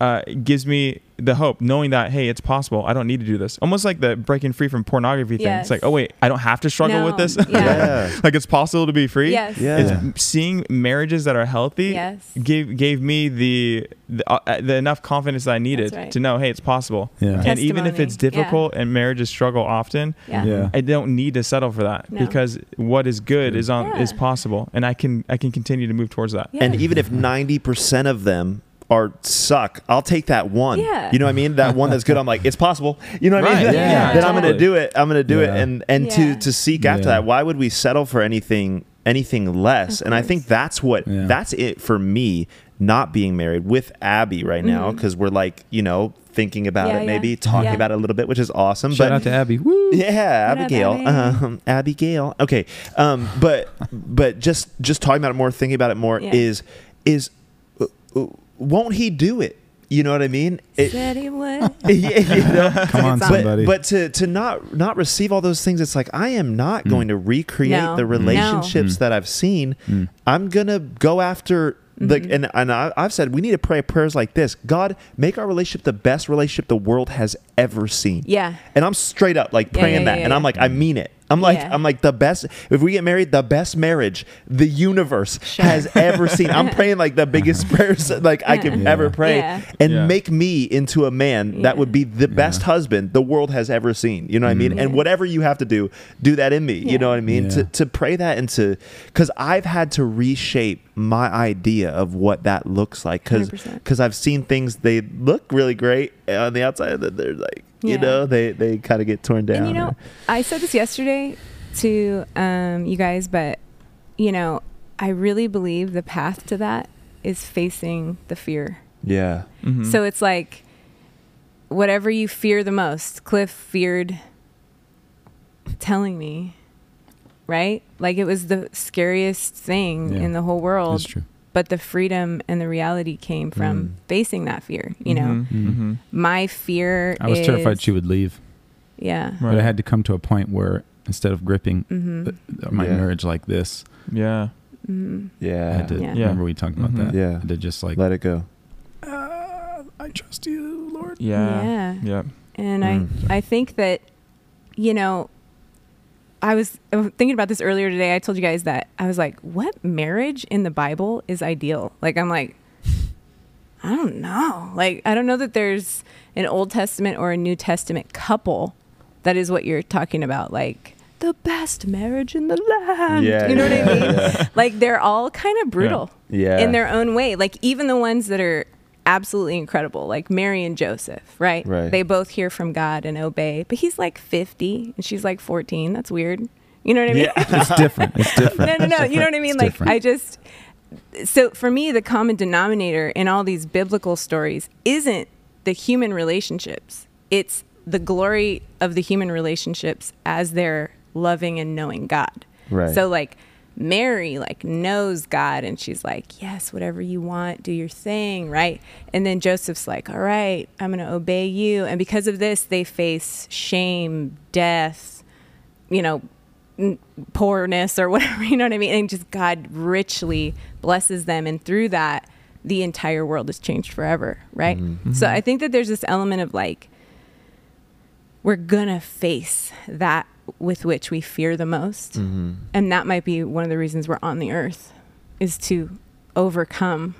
uh, it gives me the hope knowing that hey it's possible i don't need to do this almost like the breaking free from pornography thing it's like oh wait i don't have to struggle with this Yeah. Yeah. like it's possible to be free Yes. Yeah. it's seeing marriages that are healthy Yes. gave gave me the the, uh, the enough confidence that I needed right. to know hey it's possible Yeah. and even if it's Testimony. Yeah. difficult and marriages struggle often Yeah. Yeah. I don't need to settle for that No. because what is good is on Yeah. is possible, and I can I can continue to move towards that. Yeah. And even if 90% of them are suck, I'll take that one. Yeah. You know what I mean? That one that's good. I'm like, it's possible. You know what I mean? Right, yeah, then I'm going to do it. I'm going to do Yeah. it. And and Yeah. to to seek after Yeah. that. Why would we settle for anything anything less? And I think that's what Yeah. that's it for me not being married with Abby right now because we're like, you know, thinking about Yeah, it, yeah. maybe talking Yeah. about it a little bit, which is awesome. Shout but out to Abby. Woo. yeah, What up, Abigail. Abby? Um, Abigail. Okay. Um, but but just just talking about it more, thinking about it more Yeah. is is uh, uh, won't he do it? You know what I mean? It, Said he would. yeah, you know? Come on, But- somebody. But to to not not receive all those things, it's like I am not Mm. going to recreate No. the relationships Mm. that I've seen. Mm. I'm gonna go after the Mhm. and and I, I've said we need to pray prayers like this. God, make our relationship the best relationship the world has ever seen. Yeah. And I'm straight up like Yeah, praying yeah, that, yeah, and I'm like, I mean it. I'm like, Yeah. I'm like the best. If we get married, the best marriage the universe Sure. has ever seen. I'm praying like the biggest prayers like I could Yeah. ever pray, Yeah. and Yeah. make me into a man that would be the best husband the world has ever seen. You know what I mean? Mm. And whatever you have to do, do that in me. You know what I mean? Yeah. To to pray that and to because I've had to reshape my idea of what that looks like because because I've seen things they look really great on the outside that they're like you know they they kind of get torn down. And you know, or- I said this yesterday to um, you guys, but you know, I really believe the path to that is facing the fear. yeah, Mhm. So it's like whatever you fear the most. Cliff feared telling me, right? Like it was the scariest thing Yeah. in the whole world. That's true. But the freedom and the reality came from Mm. facing that fear. You know, Mhm. Mm. Mhm. my fear. I was terrified she would leave, Yeah. but I had to come to a point where instead of gripping hmm th- my Yeah. marriage like this, Yeah. hmm I yeah, had to. Yeah. Remember we talked about that? Yeah. I had to just like, let it go. "Ah, I trust you, Lord. Yeah. Yeah. Yeah. And Mm. I, I think that, you know, I was thinking about this earlier today. I told you guys that I was like, what marriage in the Bible is ideal? Like, I'm like, I don't know. Like, I don't know that there's an Old Testament or a New Testament couple that is what you're talking about. Like, the best marriage in the land. Yeah, you know what I mean? yeah. Like, they're all kind of brutal Yeah, in their own way. Like even the ones that are absolutely incredible, like Mary and Joseph, right? Right. They both hear from God and obey. But he's like 50 and she's like 14. That's weird. You know what I mean? Yeah. It's different. It's different. no, no, no. You know what I mean? It's like different. I just so for me the common denominator in all these biblical stories isn't the human relationships. It's the glory of the human relationships as they're loving and knowing God. Right. So like Mary like knows God and she's like, "Yes, whatever you want, do your thing," right? And then Joseph's like, "All right, I'm going to obey you." And because of this, they face shame, death, you know, n- poorness or whatever, you know what I mean? And just God richly blesses them and through that the entire world is changed forever, right? Mm-hmm. So I think that there's this element of like we're gonna face that with which we fear the most Mm-hmm. and that might be one of the reasons we're on the earth is to overcome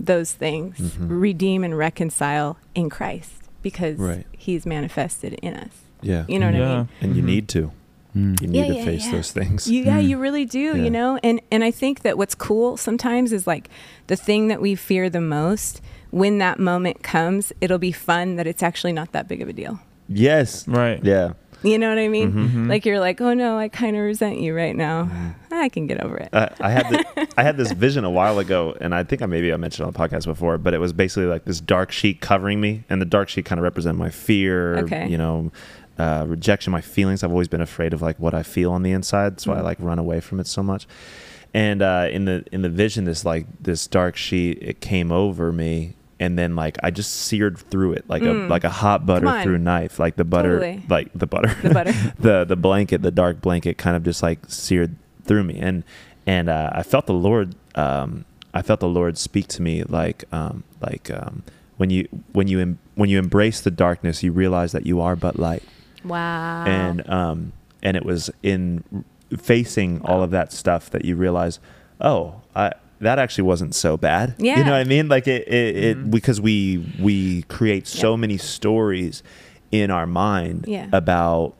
those things Mhm. redeem and reconcile in christ because Right. he's manifested in us Yeah. you know what i Yeah. mean and you Mhm. need to. Mm. You need Yeah, to yeah, face yeah. those things. you, yeah Mm. you really do Yeah. you know and and i think that what's cool sometimes is like the thing that we fear the most when that moment comes it'll be fun that it's actually not that big of a deal yes. Right. Yeah. You know what i mean Mhm. like you're like oh no i kind of resent you right now Mm-hmm. i can get over it Uh, I had the, I had this vision a while ago, and I think I maybe I mentioned on the podcast before, but it was basically like this dark sheet covering me, and the dark sheet kind of represented my fear, Okay. you know, uh, rejection, my feelings. I've always been afraid of like what I feel on the inside, that's why I Mm. like run away from it so much. And uh, in the in the vision, this like this dark sheet, it came over me, and then like I just seared through it like Mm. a like a hot butter through knife, like the butter, Totally. like the butter, the butter the the blanket, the dark blanket, kind of just like seared through me, and and uh, I felt the Lord. Um, I felt the Lord speak to me like um, like um, when you when you em- when you embrace the darkness, you realize that you are but light, wow and um, and it was in facing all of that stuff that you realize, oh, I. That actually wasn't so bad. Yeah. You know what I mean? Like it, it, it Mhm. because we we create so Yeah. many stories in our mind Yeah. about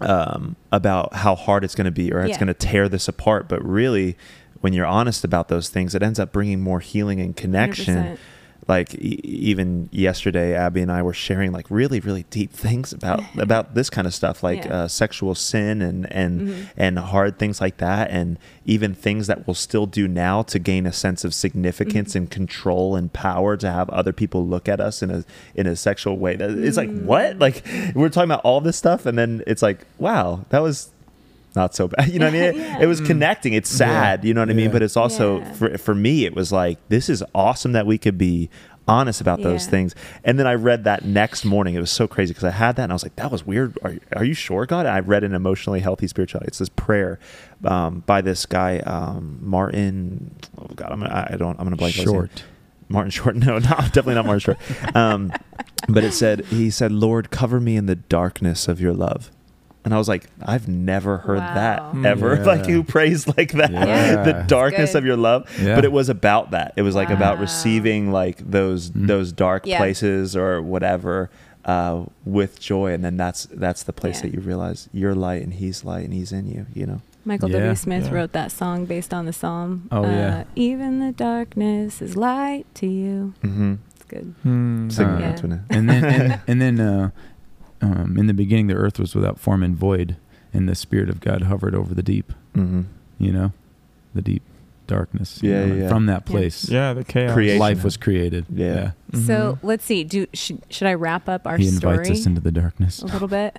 um, about how hard it's going to be or it's going to tear this apart. But really, when you're honest about those things, it ends up bringing more healing and connection. 100%. Like e- even yesterday, Abby and I were sharing like really, really deep things about about this kind of stuff, like Yeah. uh, sexual sin and and Mhm. and hard things like that, and even things that we'll still do now to gain a sense of significance Mhm. and control and power to have other people look at us in a in a sexual way. That it's like what? Mm. Like we're talking about all this stuff, and then it's like, wow, that was not so bad. You know what I mean? Yeah. It was Mm. connecting. It's sad. You know what I mean? But it's also Yeah. for for me, it was like this is awesome that we could be honest about those Yeah. things. And then I read that next morning. It was so crazy because I had that and I was like, that was weird. Are, are you sure, God? And I read an emotionally healthy spirituality. It's this prayer um, by this guy, um, Martin. Oh God, I'm gonna, I don't. I'm gonna blank. on. Short. Martin Short. No, no, definitely not Martin Short. Um, but it said, he said, Lord, cover me in the darkness of your love. And I was like, I've never heard Wow. that Hmm. ever. Yeah. Like who prays like that? Yeah. the darkness of your love. Yeah. But it was about that. It was like about receiving like those Mhm. those dark Yeah. places or whatever uh, with joy. And then that's that's the place Yeah. that you realize you're light and he's light and he's in you, you know? Michael Yeah. W. Smith Yeah. wrote that song based on the psalm. Oh, uh, yeah. Even the darkness is light to you. Mm-hmm. It's good. Hmm. Sing Uh, that, Yeah. Antoinette. and then and, and then uh, um, in the beginning the earth was without form and void and the spirit of god hovered over the deep mm-hmm. you know the deep darkness you Yeah, know, yeah, from that place Yeah, the chaos. Creation. life was created Yeah. So Mhm. let's see. Do should, should I wrap up our he invites story us into the darkness a little bit?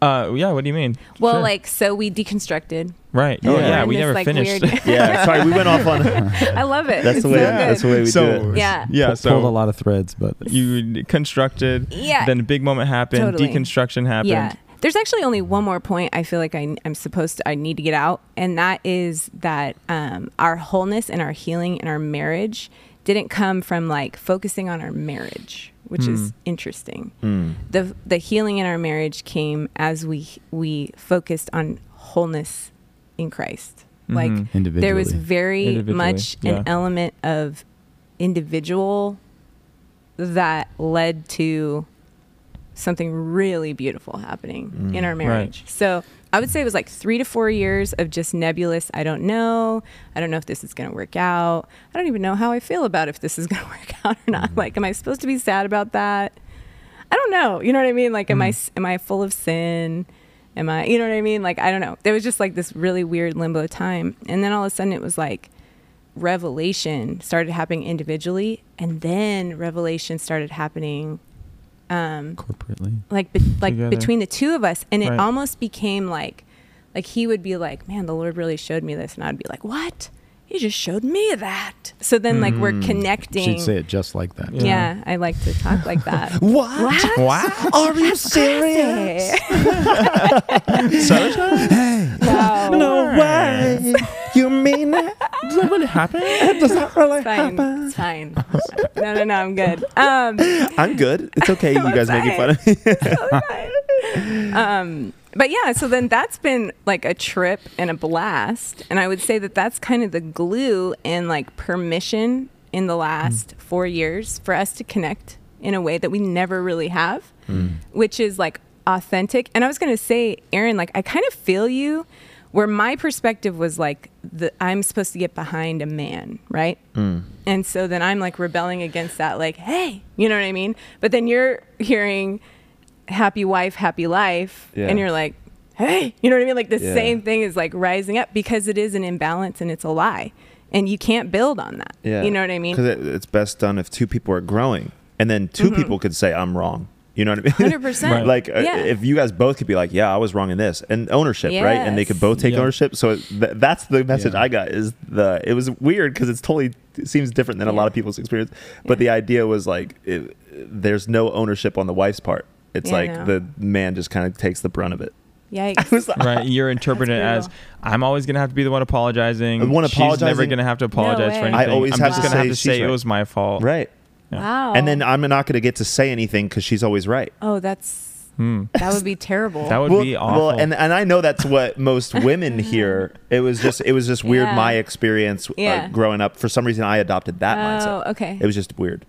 Uh, yeah. What do you mean? Well, Sure. like so we deconstructed. right. Yeah. Oh We're yeah, in we this, never like, finished. weird- yeah, sorry, we went off on. I love it. That's It's the way. so that's the way we So- do it. Yeah. yeah. Pull- So pulled a lot of threads but you constructed. Yeah. Then a big moment happened. Totally. Deconstruction happened. Yeah. There's actually only one more point I feel like I, I'm supposed to, I need to get out. And that is that um, our wholeness and our healing and our marriage didn't come from like focusing on our marriage, which is Hmm. interesting. Mm. The, the healing in our marriage came as we, we focused on wholeness in Christ. Like Mhm. individually there was very much yeah. an element of individual that led to something really beautiful happening Mm. in our marriage. So I would say it was like three to four years of just nebulous. I don't know. I don't know if this is going to work out. I don't even know how I feel about if this is going to work out or not. Mm-hmm. Like, am I supposed to be sad about that? I don't know. You know what I mean? Like, am I mm. am I full of sin? Am I? You know what I mean? Like, I don't know. There was just like this really weird limbo time, and then all of a sudden it was like revelation started happening individually, and then revelation started happening um, corporately like be- like Together. between the two of us and it Right. almost became like like he would be like, "Man, the Lord really showed me this," and I'd be like, "What? He just showed me that." So then, like, we're connecting. She'd say it just like that. yeah. I like to talk like that. What? Wow. Are you serious? Hey. Wow. No way. You mean it? Does that really happen? Does that really It's fine. It's fine. No, no, no. I'm good. Um, I'm good. It's okay. You guys making fun of me. um, but yeah, so then that's been like a trip and a blast. And I would say that that's kind of the glue and like permission in the last four years for us to connect in a way that we never really have, which is like authentic. And I was going to say, Aaron, like I kind of feel you where my perspective was like the, I'm supposed to get behind a man, right? Mm. And so then I'm like rebelling against that, like, hey, you know what I mean? But then you're hearing happy wife, happy life, Yeah. and you're like, hey, you know what I mean? Like the Yeah. same thing is like rising up because it is an imbalance and it's a lie. And you can't build on that. yeah. You know what I mean? Because it, it's best done if two people are growing, and then 2 mm-hmm. people could say I'm wrong. You know what I mean? 100%. Right. like uh, Yeah. if you guys both could be like, yeah, I was wrong in this, and ownership, right? And they could both take Yeah. ownership. So th- that's the message Yeah. I got. Is the it was weird because it's totally it seems different than a lot of people's experience. But the idea was like, it, there's no ownership on the wife's part. It's Yeah, like know. the man just kind of takes the brunt of it. Yikes. right you're interpreting it as i'm always gonna have to be the one apologizing The one she's never gonna have to apologize for anything I always i'm have just to gonna have say to she's say it was my fault Right. Yeah. Wow. And then I'm not going to get to say anything because she's always right. oh, that's Hmm. that would be terrible. that would well, be awful Well, and and I know that's what most women hear. It was just it was just weird Yeah. my experience uh, growing up. For some reason, I adopted that mindset. oh, mindset. okay. It was just weird.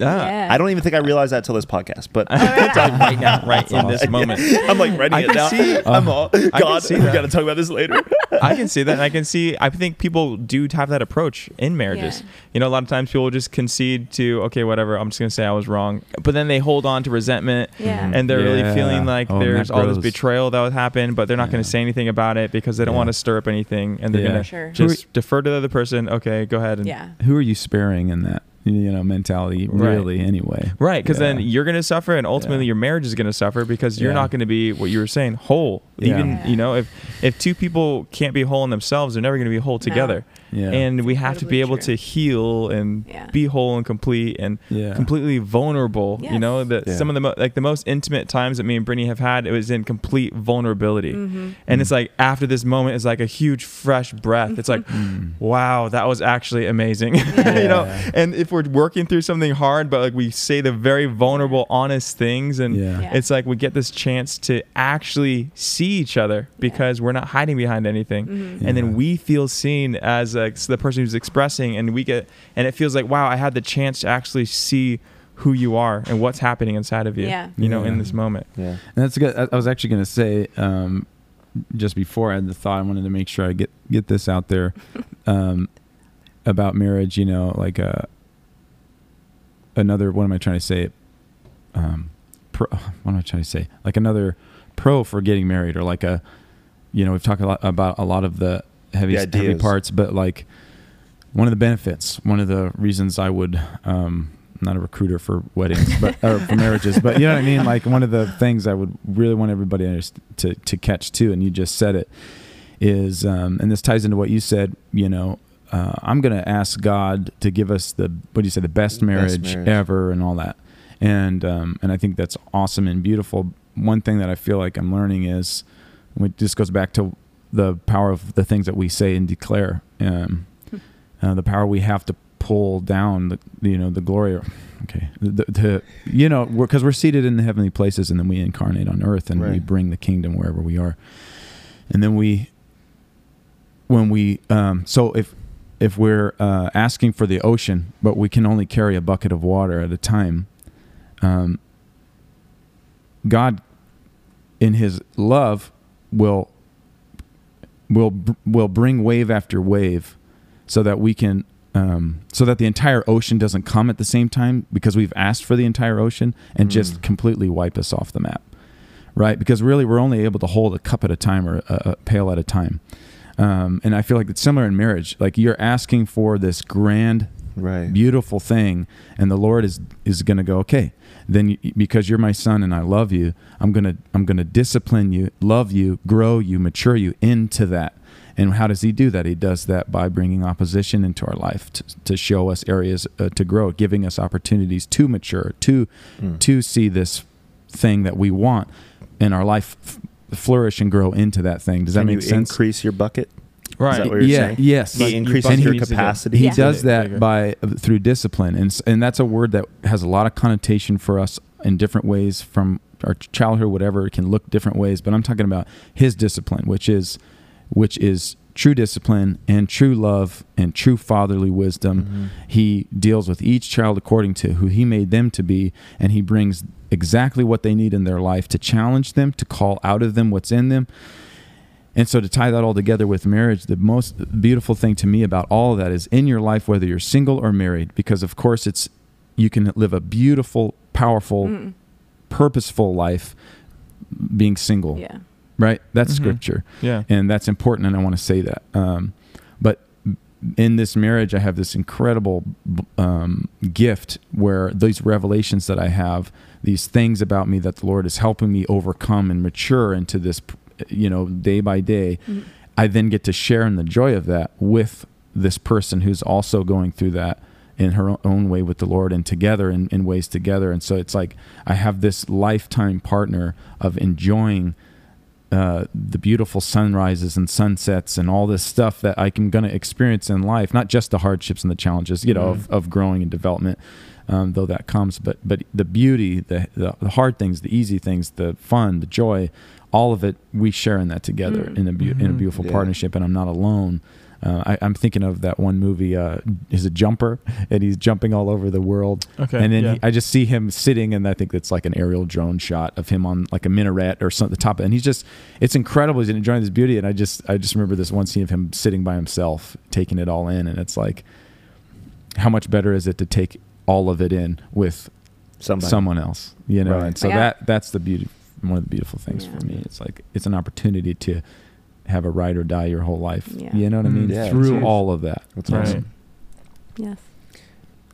Ah. yeah. I don't even think I realized that till this podcast. But right now right in this moment I'm like writing I it down. see- I'm all God. We got to talk about this later. I can see that, and I can see. I think people do have that approach in marriages. Yeah. You know, a lot of times people just concede to, okay, whatever. I'm just gonna say I was wrong, but then they hold on to resentment, Yeah. and they're really feeling like Oh, there's all this betrayal that would happen, but they're not Yeah. gonna say anything about it because they don't Yeah. want to stir up anything, and they're Yeah. gonna Sure. just defer to the other person. Okay, go ahead. And, yeah. Who are you sparing in that you know mentality? Right. Really, anyway. Right, because then you're going to suffer, and ultimately Yeah. your marriage is going to suffer because you're Yeah. not going to be what you were saying whole. Yeah. Even Yeah. you know, if if two people can't be whole in themselves, they're never going to be whole together. Yeah. And we have to be able true. to heal and Yeah. be whole and complete and Yeah. completely vulnerable. You know that Yeah. some of the mo- like the most intimate times that me and Brittany have had, it was in complete vulnerability. Mm-hmm. And it's like after this moment is like a huge fresh breath. It's like, Mm. wow, that was actually amazing. you know, and if we're working through something hard, but like we say the very vulnerable, honest things, and Yeah. Yeah. it's like we get this chance to actually see each other because we're not hiding behind anything, Mm-hmm. and then we feel seen as like the person who's expressing, and we get, and it feels like wow, I had the chance to actually see who you are and what's happening inside of you. Yeah. You know, in this moment. yeah. And that's good. I, I was actually going to say, um, just before I had the thought, I wanted to make sure I get get this out there um, about marriage. You know, like uh, another. What am I trying to say? Um, pro, what am I trying to say? Like another pro for getting married, or like a, you know, we've talked a lot about a lot of the heavy heavy parts, but like one of the benefits, one of the reasons I would. Um, I'm not a recruiter for weddings, but or for marriages, but you know what I mean. Like one of the things I would really want everybody to to catch too, and you just said it, is um, and this ties into what you said. You know, uh, I'm going to ask God to give us the what do you say the best marriage, marriage. ever and all that, and um, and I think that's awesome and beautiful. One thing that I feel like I'm learning is, it just goes back to the power of the things that we say and declare. Um, uh, the power we have to pull down the you know the glory okay the, the you know because we're, seated in the heavenly places and then we incarnate on earth and we bring the kingdom wherever we are and then we when we um so if if we're uh, asking for the ocean but we can only carry a bucket of water at a time um god in his love will will will bring wave after wave so that we can um, so that the entire ocean doesn't come at the same time because we've asked for the entire ocean and just completely wipe us off the map right? Because really we're only able to hold a cup at a time or a, a pail at a time. Um, and i feel like it's similar in marriage. Like you're asking for this grand Right. beautiful thing and the lord is is going to go okay then because you're my son and i love you i'm going to i'm going to discipline you love you grow you mature you into that and how does he do that he does that by bringing opposition into our life to, to show us areas uh, to grow giving us opportunities to mature to Mm. to see this thing that we want in our life f- flourish and grow into that thing does that Can make sense increase your bucket? Right. that what you're yeah saying? yes He Like, increases your needs to get- capacity. he Yeah. does that by through discipline and and that's a word that has a lot of connotation for us in different ways from our childhood whatever it can look different ways but i'm talking about his discipline which is which is true discipline and true love and true fatherly wisdom Mm-hmm. he deals with each child according to who he made them to be and he brings exactly what they need in their life to challenge them to call out of them what's in them and so to tie that all together with marriage, the most beautiful thing to me about all of that is in your life, whether you're single or married, because of course it's you can live a beautiful, powerful, Mm. purposeful life being single. Yeah. Right? That's Mhm. scripture. Yeah. And that's important and I want to say that. Um, but in this marriage, I have this incredible um, gift where these revelations that I have, these things about me that the Lord is helping me overcome and mature into this, you know, day by day. Mm. I then get to share in the joy of that with this person who's also going through that in her own way with the Lord and together in, in ways together. And so it's like I have this lifetime partner of enjoying uh, the beautiful sunrises and sunsets and all this stuff that I'm going to experience in life, not just the hardships and the challenges, you know, of, of growing and development, um, though that comes, but but the beauty, the the hard things, the easy things, the fun, the joy, all of it, we share in that together Mm. in a beau- in a Mhm. beautiful Yeah. partnership, and I'm not alone. Uh, I, I'm thinking of that one movie. Uh, is a jumper, and he's jumping all over the world. Okay. And then yeah. he, I just see him sitting, and I think it's like an aerial drone shot of him on like a minaret or something, the top. And he's just, it's incredible. He's enjoying this beauty, and I just, I just remember this one scene of him sitting by himself, taking it all in, and it's like, how much better is it to take all of it in with Somebody. someone else, you know? Right. And so Yeah. that, that's the beauty, one of the beautiful things Yeah. for me. It's like it's an opportunity to have a ride or die your whole life. Yeah. You know what I mean? Mm. Yeah, Through all of that. That's Right. awesome. Yes.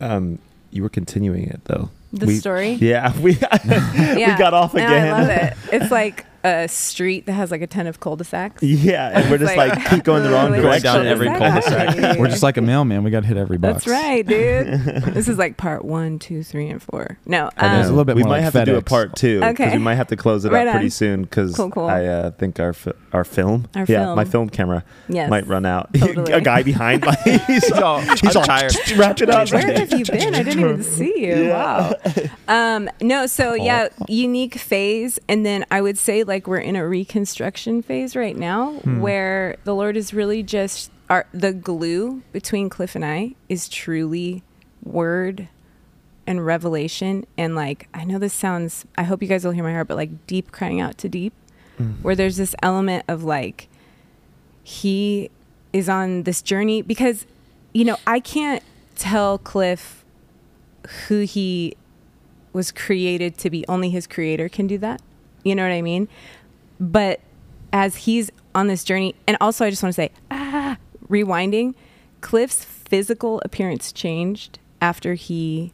Um, you were continuing it though. The We- story. Yeah, we we got off No, again. I love it. It's like a street that has like a ton of cul-de-sacs. Yeah, and we're just like, keep going the wrong Really direction. down every cul-de-sac. cul-de-sac. We're just like a mailman. We got to hit every box. That's right, dude. this is like part one, two, three, and four. No, I know. There's a um, little bit we more might like have to do a part two because Okay. we might have to close it Right up pretty on. soon because Cool, cool. I uh, think our fi- our film, Our yeah, film. my film camera yes. might run out. Totally. a guy behind, like, he's all, he's all tired. ratchet up. Where have you been? I didn't even see you. Yeah. Wow. Um, no, so yeah, unique phase. And then I would say like we're in a reconstruction phase right now Hmm. where the Lord is really just our the glue between Cliff and I is truly word and revelation and like I know this sounds I hope you guys will hear my heart, but like deep crying out to deep. Where there's this element of like he is on this journey because you know i can't tell cliff who he was created to be only his creator can do that. You know what i mean? But as he's on this journey and also i just want to say ah rewinding cliff's physical appearance changed after he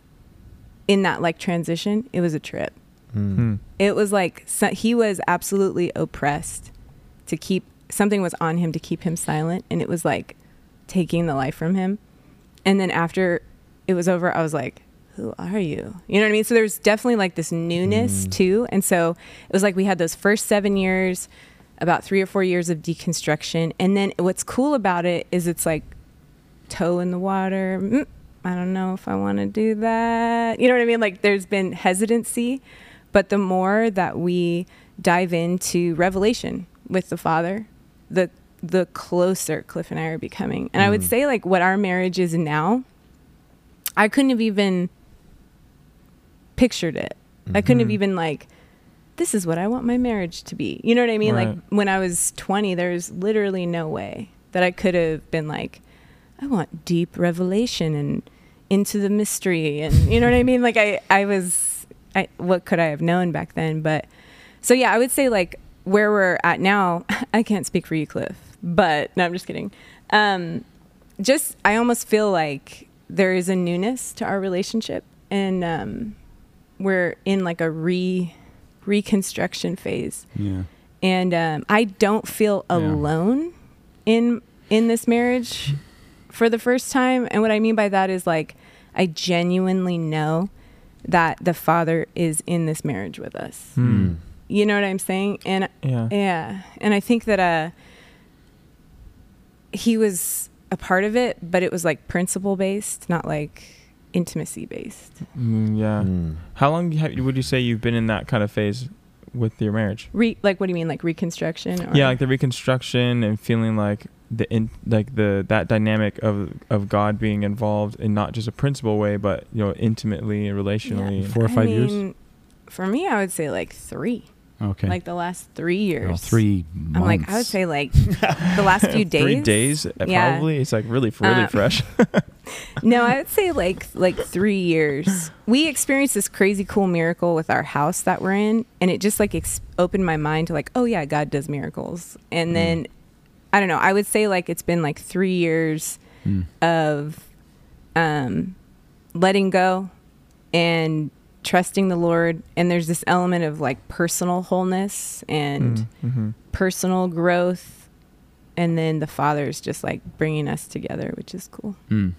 in that like transition it was a trip. Hmm. it was like so, he was absolutely oppressed to keep something was on him to keep him silent and it was like taking the life from him. And then after it was over i was like who are you? You know what i mean? So there's definitely like this newness too. And so it was like we had those first seven years about three or four years of deconstruction. And then what's cool about it is it's like toe in the water. Mm, i don't know if i want to do that. You know what i mean? Like there's been hesitancy. But the more that we dive into revelation with the father the the closer cliff and i are becoming. And i would say like what our marriage is now i couldn't have even pictured it. I couldn't have Mhm. even like this is what i want my marriage to be. You know what i mean? Like when i was 20 there's literally no way that i could have been like i want deep revelation and into the mystery and you know what i mean? Like i i was i what could i have known back then? But so yeah i would say like where we're at now i can't speak for you cliff but no i'm just kidding. Um just i almost feel like there is a newness to our relationship, and um, we're in like a re reconstruction phase. Yeah. and um, I don't feel Yeah. alone in in this marriage for the first time. And what I mean by that is like I genuinely know that the Father is in this marriage with us. Hmm. You know what I'm saying? And Yeah. yeah, and I think that uh, he was a part of it, but it was like principle based, not like intimacy based. Mm, yeah. Mm. How long have, would you say you've been in that kind of phase with your marriage? Re- like what do you mean, like reconstruction? Or Yeah, like the reconstruction and feeling like the in, like the that dynamic of of God being involved in not just a principle way, but you know, intimately and relationally. Yeah. Four or I five years? For me, I would say like three. Okay. Like the last three years. three. months. I'm like, I would say like the last few days. Three days, uh, Yeah. probably. It's like really, really Uh, fresh. No, I would say like like three years. We experienced this crazy cool miracle with our house that we're in, and it just like ex- opened my mind to like, oh yeah, God does miracles. And Mm. then I don't know. I would say like it's been like three years Mm. of um, letting go and trusting the Lord. And there's this element of like personal wholeness and mm-hmm. personal growth. And then the Father's just like bringing us together, which is cool. Mm.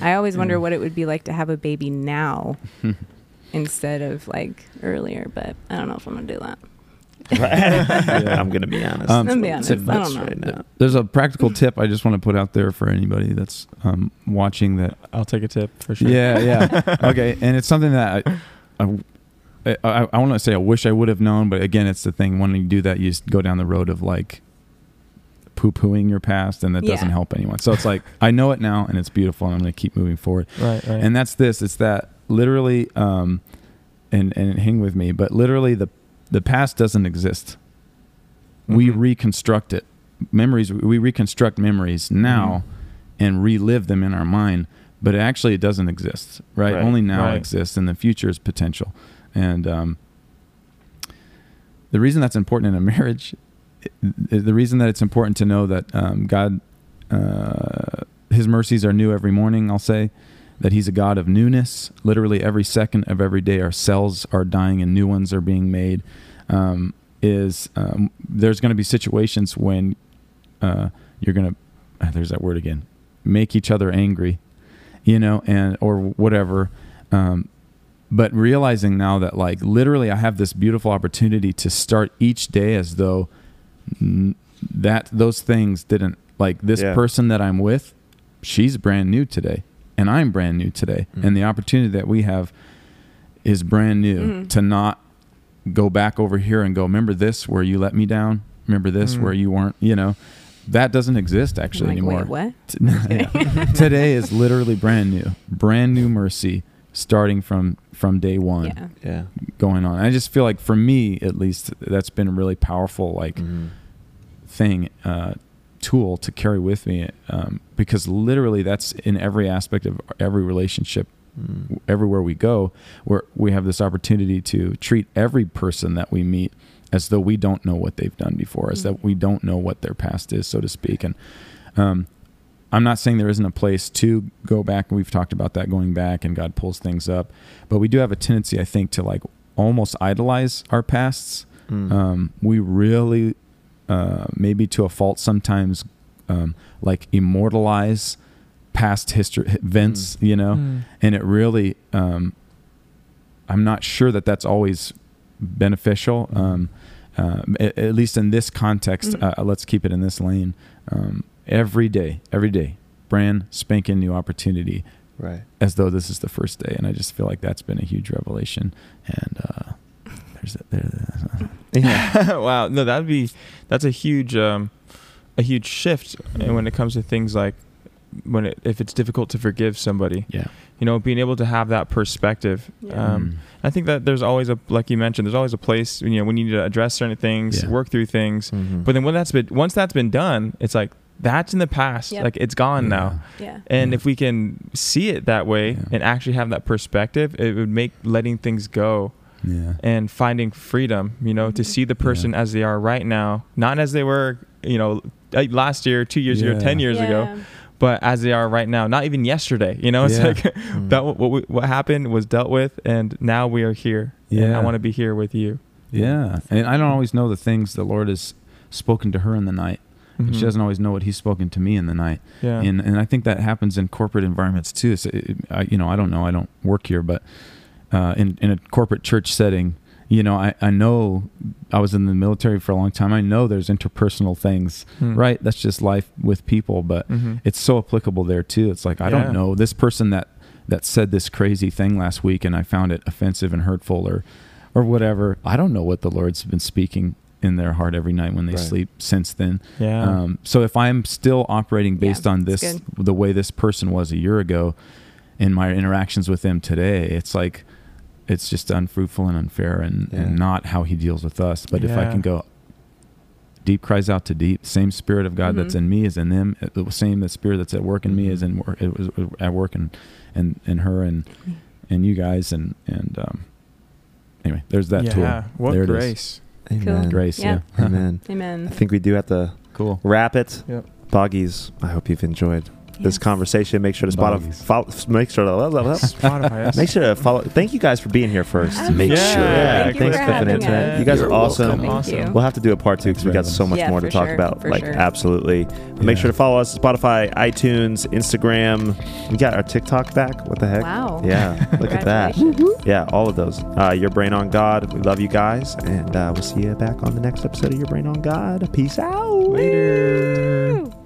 I always wonder Yeah. what it would be like to have a baby now instead of like earlier, but I don't know if I'm gonna do that. I'm gonna be honest. Um, I'm gonna be honest. I don't know. right now. There's a practical tip I just want to put out there for anybody that's um, watching that I'll take a tip for sure. Yeah, yeah. okay, and it's something that I, I, I, I want to say I wish I would have known, but again, it's the thing. When you do that, you just go down the road of like poo pooing your past, and that doesn't help anyone. So it's like I know it now, and it's beautiful, and I'm going to keep moving forward. Right, right. And that's this. It's that literally, um, and and hang with me, but literally the the past doesn't exist. We Mhm. reconstruct it. Memories. We reconstruct memories now, and relive them in our mind. But actually, it doesn't exist. Right. Right. Only now Right. exists, and the future is potential. And um, the reason that's important in a marriage, the reason that it's important to know that um, God, uh, His mercies are new every morning. I'll say that He's a God of newness. Literally every second of every day, our cells are dying and new ones are being made. Um, is um, there's going to be situations when uh, you're going to there's that word again make each other angry you know and or whatever um, but realizing now that like literally i have this beautiful opportunity to start each day as though n- that those things didn't like this Yeah. person that i'm with she's brand new today and i'm brand new today Mm. and the opportunity that we have is brand new Mhm. to not go back over here and go remember this where you let me down remember this Mm. where you weren't you know that doesn't exist actually like, anymore Wait, what? Yeah. Today is literally brand new, brand new mercy, starting from from day one, Yeah. Yeah. going on. I just feel like for me, at least, that's been a really powerful like Mhm. thing, uh, tool to carry with me, um, because literally that's in every aspect of every relationship. Mm. Everywhere we go, where we have this opportunity to treat every person that we meet as though we don't know what they've done before, as that Mhm. we don't know what their past is, so to speak. And um, I'm not saying there isn't a place to go back. We've talked about that going back, and God pulls things up. But we do have a tendency, I think, to like almost idolize our pasts. Mm. Um, we really, uh, maybe to a fault, sometimes um, like immortalize past history events, you know, Mm. and it really, um, I'm not sure that that's always beneficial. Um, uh, at, at least in this context, Mhm. uh, let's keep it in this lane. Um, every day, every day, brand spanking new opportunity, Right. as though this is the first day. And I just feel like that's been a huge revelation. And uh, there's a, there. Yeah. wow. No, that'd be that's a huge um a huge shift and when it comes to things like when it, if it's difficult to forgive somebody. Yeah. You know, being able to have that perspective. Yeah. Um I think that there's always a like you mentioned, there's always a place, you know, when you need to address certain things, Yeah. work through things. Mhm. But then when that's been once that's been done, it's like that's in the past. Yep. Like it's gone now. Yeah. And Yeah. if we can see it that way Yeah. and actually have that perspective, it would make letting things go Yeah. and finding freedom, you know, to Mhm. see the person as they are right now, not as they were, you know, uh, last year, two years ago, 10 years ago, Yeah. But as they are right now. Not even yesterday. You know, it's Yeah. like Mm. that. What we, what happened was dealt with, and now we are here. and Yeah. I want to be here with you. Yeah, and I don't always know the things the Lord has spoken to her in the night. And She doesn't always know what He's spoken to me in the night. Yeah. and and I think that happens in corporate environments too. So it, I, you know, I don't know, I don't work here, but uh, in in a corporate church setting, you know, I I know I was in the military for a long time. I know there's interpersonal things, Hmm. right? That's just life with people, but Mhm. it's so applicable there too. It's like I Yeah. don't know this person that that said this crazy thing last week, and I found it offensive and hurtful, or or whatever. I don't know what the Lord's been speaking in their heart every night when they Right. sleep since then. Yeah. Um, so if I'm still operating Yeah, based on this, the way this person was a year ago, in my interactions with them today, it's like it's just unfruitful and unfair, and, Yeah. and not how he deals with us. But if I can go, deep cries out to deep. Same spirit of God that's Mhm. in me is in them. Uh, The same the spirit that's at work in me is in work. It was at work and and in her and and you guys and and um, anyway, there's that yeah. tool. What there it is. grace. Amen. Grace. Yeah. Yeah. Amen. Amen. I think we do have to cool. wrap it. Yep. Boggies, I hope you've enjoyed this conversation. Make sure to spot Boggies. follow, make sure to Spotify. yes. make sure to follow. Thank you guys for being here first. Make Yeah. sure. Yeah, Thank thanks for Cliff and having Internet. us. You guys are You're awesome. Awesome. We'll have to do a part two because we got so much Yeah, more to talk sure, about. for like sure. absolutely. But Make sure to follow us Spotify, iTunes, Instagram. We got our TikTok back. What the heck? Wow. Yeah. Look at that. Yeah, all of those. Uh, Your Brain on God. We love you guys, and uh, we'll see you back on the next episode of Your Brain on God. Peace out. Later. Woo.